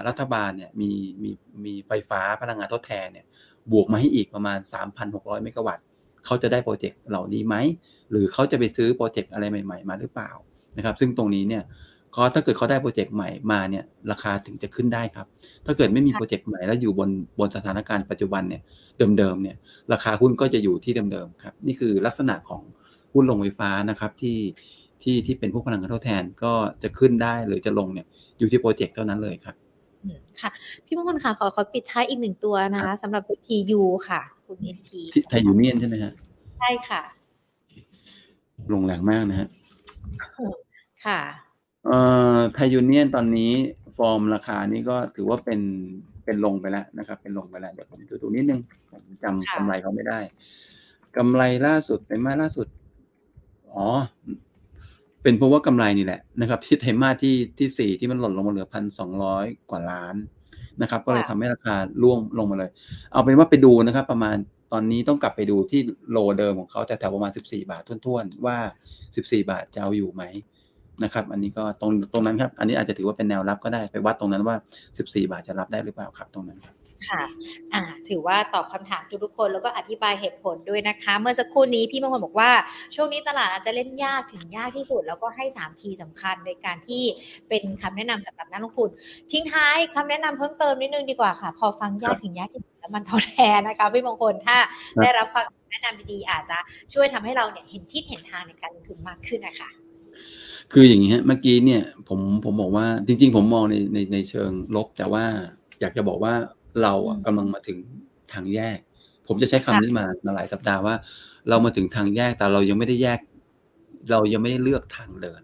รัฐบาลเนี่ยมีมีมีไฟฟ้าพลังงานทดแทนเนี่ย บวกมาให้อีกประมาณ 3,600 เมกะวัตต์เขาจะได้โปรเจกต์เหล่านี้ไหม หรือเขาจะไปซื้อโปรเจกต์อะไรใหม่ ๆ มาหรือเปล่านะครับ ซึ่งตรงนี้เนี่ย ก็ถ้าเกิดเขาได้โปรเจกต์ใหม่มาเนี่ยราคาถึงจะขึ้นได้ครับ ถ้าเกิดไม่มีโปรเจกต์ใหม่แล้วอยู่บนบนสถานการณ์ปัจจุบันเนี่ยเดิมๆเนี่ยราคาหุ้นก็จะอยู่ที่เดิมๆครับนี่คือลักษณะของหุ้นโรงไฟฟ้านะครับที่ที่ที่เป็นพวกพลังงานทดแทนก็จะขึ้นได้หรือจะลงเนี่ยอยู่ที่โปรเจกต์เท่านั้นเลยครับค่ะพี่มงคลค่ะขอขอปิดท้ายอีกหนึ่งตัวนะคะสำหรับตัว TU ค่ะคุณเอ็นทีไทยยูเนียนใช่ไหมฮะใช่ค่ะ ลงแรงมากนะฮะค่ะ เอ่อไทยยูเนียนตอนนี้ฟอร์มราคานี้ก็ถือว่าเป็นเป็นลงไปแล้วนะครับ เป็นลงไปแล้วเดี๋ยวผมดูดูนิดนึงผมจำกำไรเขาไม่ได้กำไรล่าสุดไตรมาสล่าสุด อ๋อ เป็นเพราะว่ากำไรนี่แหละนะครับ ที่ไตรมาสที่ที่สี่ที่มันหล่นลงมาเหลือพันสองร้อยกว่าล้านนะครับ ก็เลยทำให้ราคาร่วงลงมาเลย เอาเป็นว่าไปดูนะครับ ประมาณตอนนี้ต้องกลับไปดูที่โลเดิมของเขาแต่แถวประมาณสิบสี่บาททุ่นๆ ว่าสิบสี่บาทจะเอาอยู่ไหม นะครับ อันนี้ก็ตรงตรงนั้นครับ อันนี้อาจจะถือว่าเป็นแนวรับก็ได้ไปวัดตรงนั้นว่า 14 บาทจะรับได้หรือเปล่าครับตรงนั้นครับค่ะอ่าถือว่าตอบคำถามทุกๆคนแล้วก็อธิบายเหตุผลด้วยนะคะ เมื่อสักครู่นี้พี่มงคลบอกว่า ช่วงนี้ตลาดอาจจะเล่นยากถึงยากที่สุด แล้วก็ให้3คีย์สำคัญในการที่เป็นคำแนะนำสำหรับนักลงทุน ทิ้งท้ายคำแนะนำเพิ่มเติมนิดนึงดีกว่าค่ะ พอฟังยากถึงยากที่สุดแล้วมันท้อแท้นะคะพี่มงคลถ้าได้รับฟังแนะนำดีๆอาจจะช่วยทำให้เราเนี่ยเห็นทิศเห็นทางในการลงทุนมากขึ้นนะคะ คืออย่างนี้ฮะเมื่อกี้เนี่ยผมผมบอกว่าจริง ๆ ผมมองในในในเชิงลบ แต่ว่าอยากจะบอกว่าเรากำลังมาถึงทางแยก ผมจะใช้คำนี้มามาหลายสัปดาห์ว่า เรามาถึงทางแยกแต่เรายังไม่ได้แยก เรายังไม่ได้เลือกทางเดิน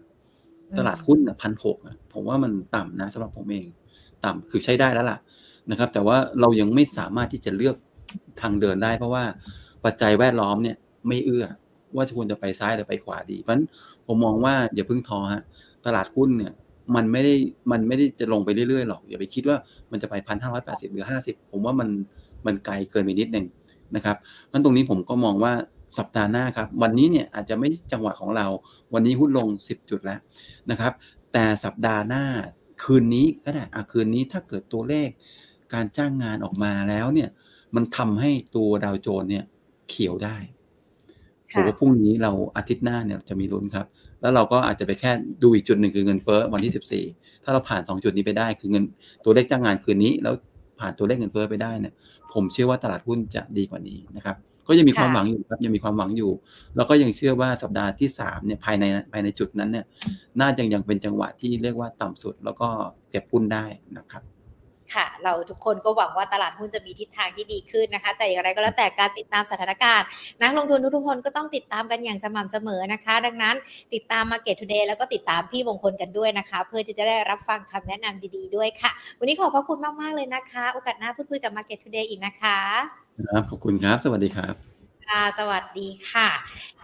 ตลาดหุ้นพันหกผมว่ามันต่ำนะสำหรับผมเอง ต่ำคือใช้ได้แล้วล่ะนะครับ แต่ว่าเรายังไม่สามารถที่จะเลือกทางเดินได้ เพราะว่าปัจจัยแวดล้อมเนี่ย ไม่เอื้อว่าควรจะไปซ้ายหรือไปขวาดีเพราะฉะนั้น ผมมองว่าอย่าเพิ่งท้อฮะตลาดหุ้นเนี่ย มันไม่ได้มันไม่ได้จะลงไปเรื่อยๆหรอก อย่าไปคิดว่ามันจะไปพันห้าร้อยแปดสิบหรือห้าสิบผมว่ามันมันไกลเกินไปนิดนึงนะครับนั้นตรงนี้ผมก็มองว่าสัปดาห์หน้าครับ วันนี้เนี่ยอาจจะไม่จังหวะของเรา วันนี้หุ้นลงสิบจุดแล้วนะครับ แต่สัปดาห์หน้าคืนนี้ก็ได้อะคืนนี้ถ้าเกิดตัวเลข การจ้างงานออกมาแล้วเนี่ย มันทำให้ตัวดาวโจนเนี่ยเขียวได้ผมว่าพรุ่งนี้เราอาทิตย์หน้าเนี่ยจะมีลุ้นครับ แล้วเราก็อาจจะไปแค่ดูอีกจุดหนึ่งคือเงินเฟ้อวันที่สิบสี่ถ้าเราผ่านสองจุดนี้ไปได้คือเงินตัวเลขจ้างงานคืนนี้ แล้วผ่านตัวเลขเงินเฟ้อไปได้เนี่ยผมเชื่อว่าตลาดหุ้นจะดีกว่านี้นะครับ ก็ยังมีความหวังอยู่ครับยังมีความหวังอยู่ แล้วก็ยังเชื่อว่าสัปดาห์ที่สามเนี่ยภายในภายในจุดนั้นเนี่ยน่าจะยังเป็นจังหวะที่เรียกว่าต่ำสุดแล้วก็เก็บหุ้นได้นะครับ ค่ะ เราทุกคนก็หวังว่าตลาดหุ้นจะมีทิศทางที่ดีขึ้นนะคะ แต่อย่างไรก็แล้วแต่การติดตามสถานการณ์ นักลงทุนทุกคนก็ต้องติดตามกันอย่างสม่ำเสมอนะคะ ดังนั้นติดตาม Market Today แล้วก็ติดตามพี่มงคลกันด้วยนะคะ เพื่อที่จะได้รับฟังคำแนะนำดีๆด้วยค่ะ วันนี้ขอบพระคุณมากๆเลยนะคะ โอกาสหน้าพูดคุยกับ Market Today อีกนะคะครับขอบคุณครับ สวัสดีครับ ค่ะ สวัสดีค่ะ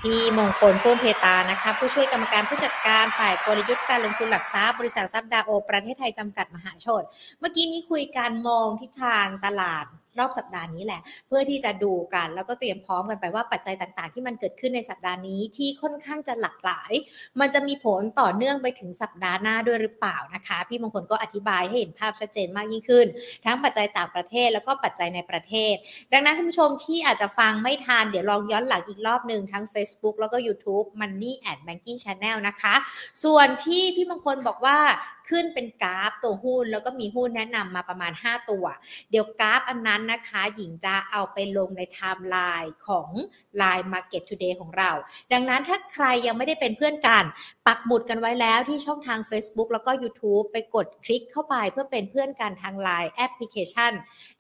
พี่มงคลพ่วงเพตานะคะ ผู้ช่วยกรรมการผู้จัดการฝ่ายกลยุทธ์การลงทุนหลักทรัพย์บริษัททรัพย์ดาโอ ประเทศไทยจำกัดมหาชน เมื่อกี้นี้คุยการมองทิศทางตลาด รอบสัปดาห์นี้แหละ เพื่อที่จะดูกันแล้วก็เตรียมพร้อมกันไปว่าปัจจัยต่างๆ ที่มันเกิดขึ้นในสัปดาห์นี้ที่ค่อนข้างจะหลากหลาย มันจะมีผลต่อเนื่องไปถึงสัปดาห์หน้าด้วยหรือเปล่านะคะ พี่มงคลก็อธิบายให้เห็นภาพชัดเจนมากยิ่งขึ้น ทั้งปัจจัยต่างประเทศแล้วก็ปัจจัยในประเทศ ดังนั้นคุณผู้ชมที่อาจจะฟังไม่ทันเดี๋ยวลองย้อนหลังอีกรอบหนึ่งทั้ง Facebook แล้วก็ YouTube Money and Banking Channel นะคะ ส่วนที่พี่มงคลบอกว่าขึ้นเป็นกราฟตัวหุ้น แล้วก็มีหุ้นแนะนำมาประมาณ 5 ตัว เดี๋ยวกราฟอันนั้นนะคะ หญิงจะเอาไปลงในไทม์ไลน์ของ Line Market Today ของเรา ดังนั้นถ้าใครยังไม่ได้เป็นเพื่อนกัน ปักหมุดกันไว้แล้วที่ช่องทาง Facebook แล้วก็ YouTube ไปกดคลิกเข้าไปเพื่อเป็นเพื่อนกันทาง Line แอปพลิเคชัน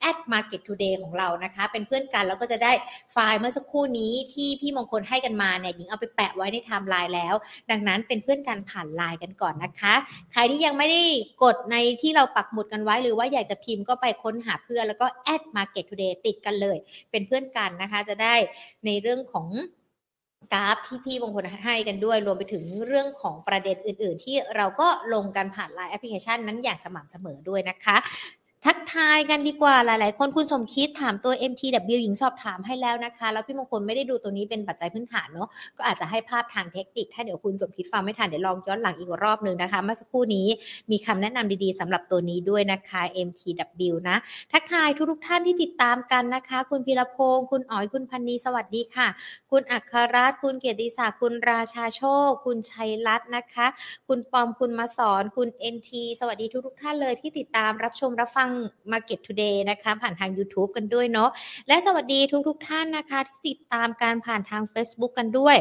at Market Today ของเรานะคะ เป็นเพื่อนกันแล้วก็จะได้ไฟล์เมื่อสักครู่นี้ที่พี่มงคลให้กันมาเนี่ยหญิงเอาไปแปะไว้ในไทม์ไลน์แล้ว ดังนั้นเป็นเพื่อนกันผ่านไลน์กันก่อนนะคะ ใครที่ยังไม่ได้กดในที่เราปักหมุดกันไว้ หรือว่าอยากจะพิมพ์ก็ไปค้นหาเพื่อนแล้วก็ at Market Today ติดกันเลย เป็นเพื่อนกันนะคะ จะได้ในเรื่องของกราฟที่พี่บางคลให้กันด้วย รวมไปถึงเรื่องของประเด็นอื่น ๆ ที่เราก็ลงกันผ่านไลน์แอปพลิเคชันนั้นอย่างสม่ำเสมอด้วยนะคะ ทักทายกันดีกว่าหลาย ๆ คนคุณสมคิดถามตัว MTW หญิงสอบถามให้แล้วนะคะ แล้วพี่มงคลไม่ได้ดูตัวนี้เป็นปัจจัยพื้นฐานเนาะก็อาจจะให้ภาพทางเทคนิค ถ้าเดี๋ยวคุณสมคิดฟังไม่ทันเดี๋ยวลองย้อนหลังอีกรอบหนึ่งนะคะเมื่อสักครู่นี้มีคำแนะนำดี ๆสำหรับตัวนี้ด้วยนะคะ MTW นะ ทักทายทุก ๆ ท่านที่ติดตามกันนะคะ คุณพีรพงศ์คุณอ๋อยคุณพันนีสวัสดีค่ะ คุณอัครรัตน์คุณเกียรติศักดิ์คุณราชาโชค คุณชัยรัตน์นะคะ คุณปอมคุณมาสอนคุณ NT สวัสดีทุก ๆ ท่านเลยที่ติดตามรับชมรับฟัง Market Today นะคะ ผ่านทาง YouTube กันด้วยเนาะและสวัสดีทุกๆท่านนะคะ ที่ติดตามการผ่านทาง Facebook กันด้วย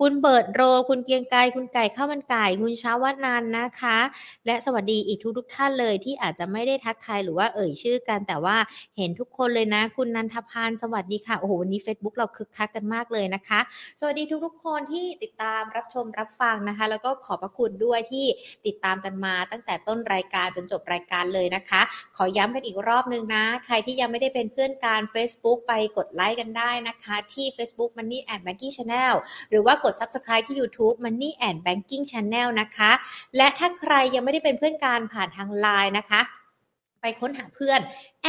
คุณเบิร์ดโร คุณเกียงไกรคุณไก่ข้าวมันไก่ คุณเช้าวันันนะคะ และสวัสดีอีกทุกๆท่านเลยที่อาจจะไม่ได้ทักทายหรือว่าเอ่ยชื่อกันแต่ว่าเห็นทุกคนเลยนะ คุณนันทพานสวัสดีค่ะโอ้โหวันนี้ Facebook เราคึกคักกันมากเลยนะคะ สวัสดีทุกๆ คนที่ติดตามรับชมรับฟังนะคะ แล้วก็ขอบพระคุณด้วยที่ติดตามกันมาตั้งแต่ต้นรายการจนจบรายการเลยนะคะ ขอย้ำกันอีกรอบนึงนะ ใครที่ยังไม่ได้เป็นเพื่อนการ Facebook ไปกดไลค์กันได้นะคะ ที่ Facebook Money and Banking Channel หรือว่ากด Subscribe ที่ YouTube Money and Banking Channel นะคะ และถ้าใครยังไม่ได้เป็นเพื่อนกันผ่านทาง Line นะคะ ไปค้นหาเพื่อน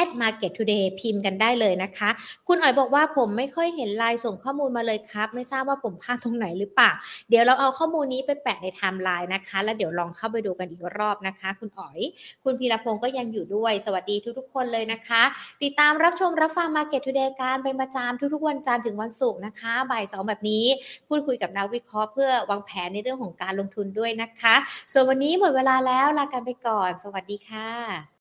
at market today พิมพ์กันได้เลยนะคะ คุณอ๋อยบอกว่าผมไม่ค่อยเห็นไลน์ส่งข้อมูลมาเลยครับ ไม่ทราบว่าผมพลาดตรงไหนหรือเปล่า เดี๋ยวเราเอาข้อมูลนี้ไปแปะในไทม์ไลน์นะคะ แล้วเดี๋ยวลองเข้าไปดูกันอีกรอบนะคะ คุณอ๋อย คุณพีรพงศ์ก็ยังอยู่ด้วย สวัสดีทุกๆ คนเลยนะคะ ติดตามรับชมรับฟัง Market Today การเป็นประจำทุกๆ วันจันทร์ถึงวันศุกร์นะคะบ่ายสองแบบนี้ พูดคุยกับนักวิเคราะห์เพื่อวางแผนในเรื่องของการลงทุนด้วยนะคะ ส่วนวันนี้หมดเวลาแล้วลากันไปก่อน สวัสดีค่ะ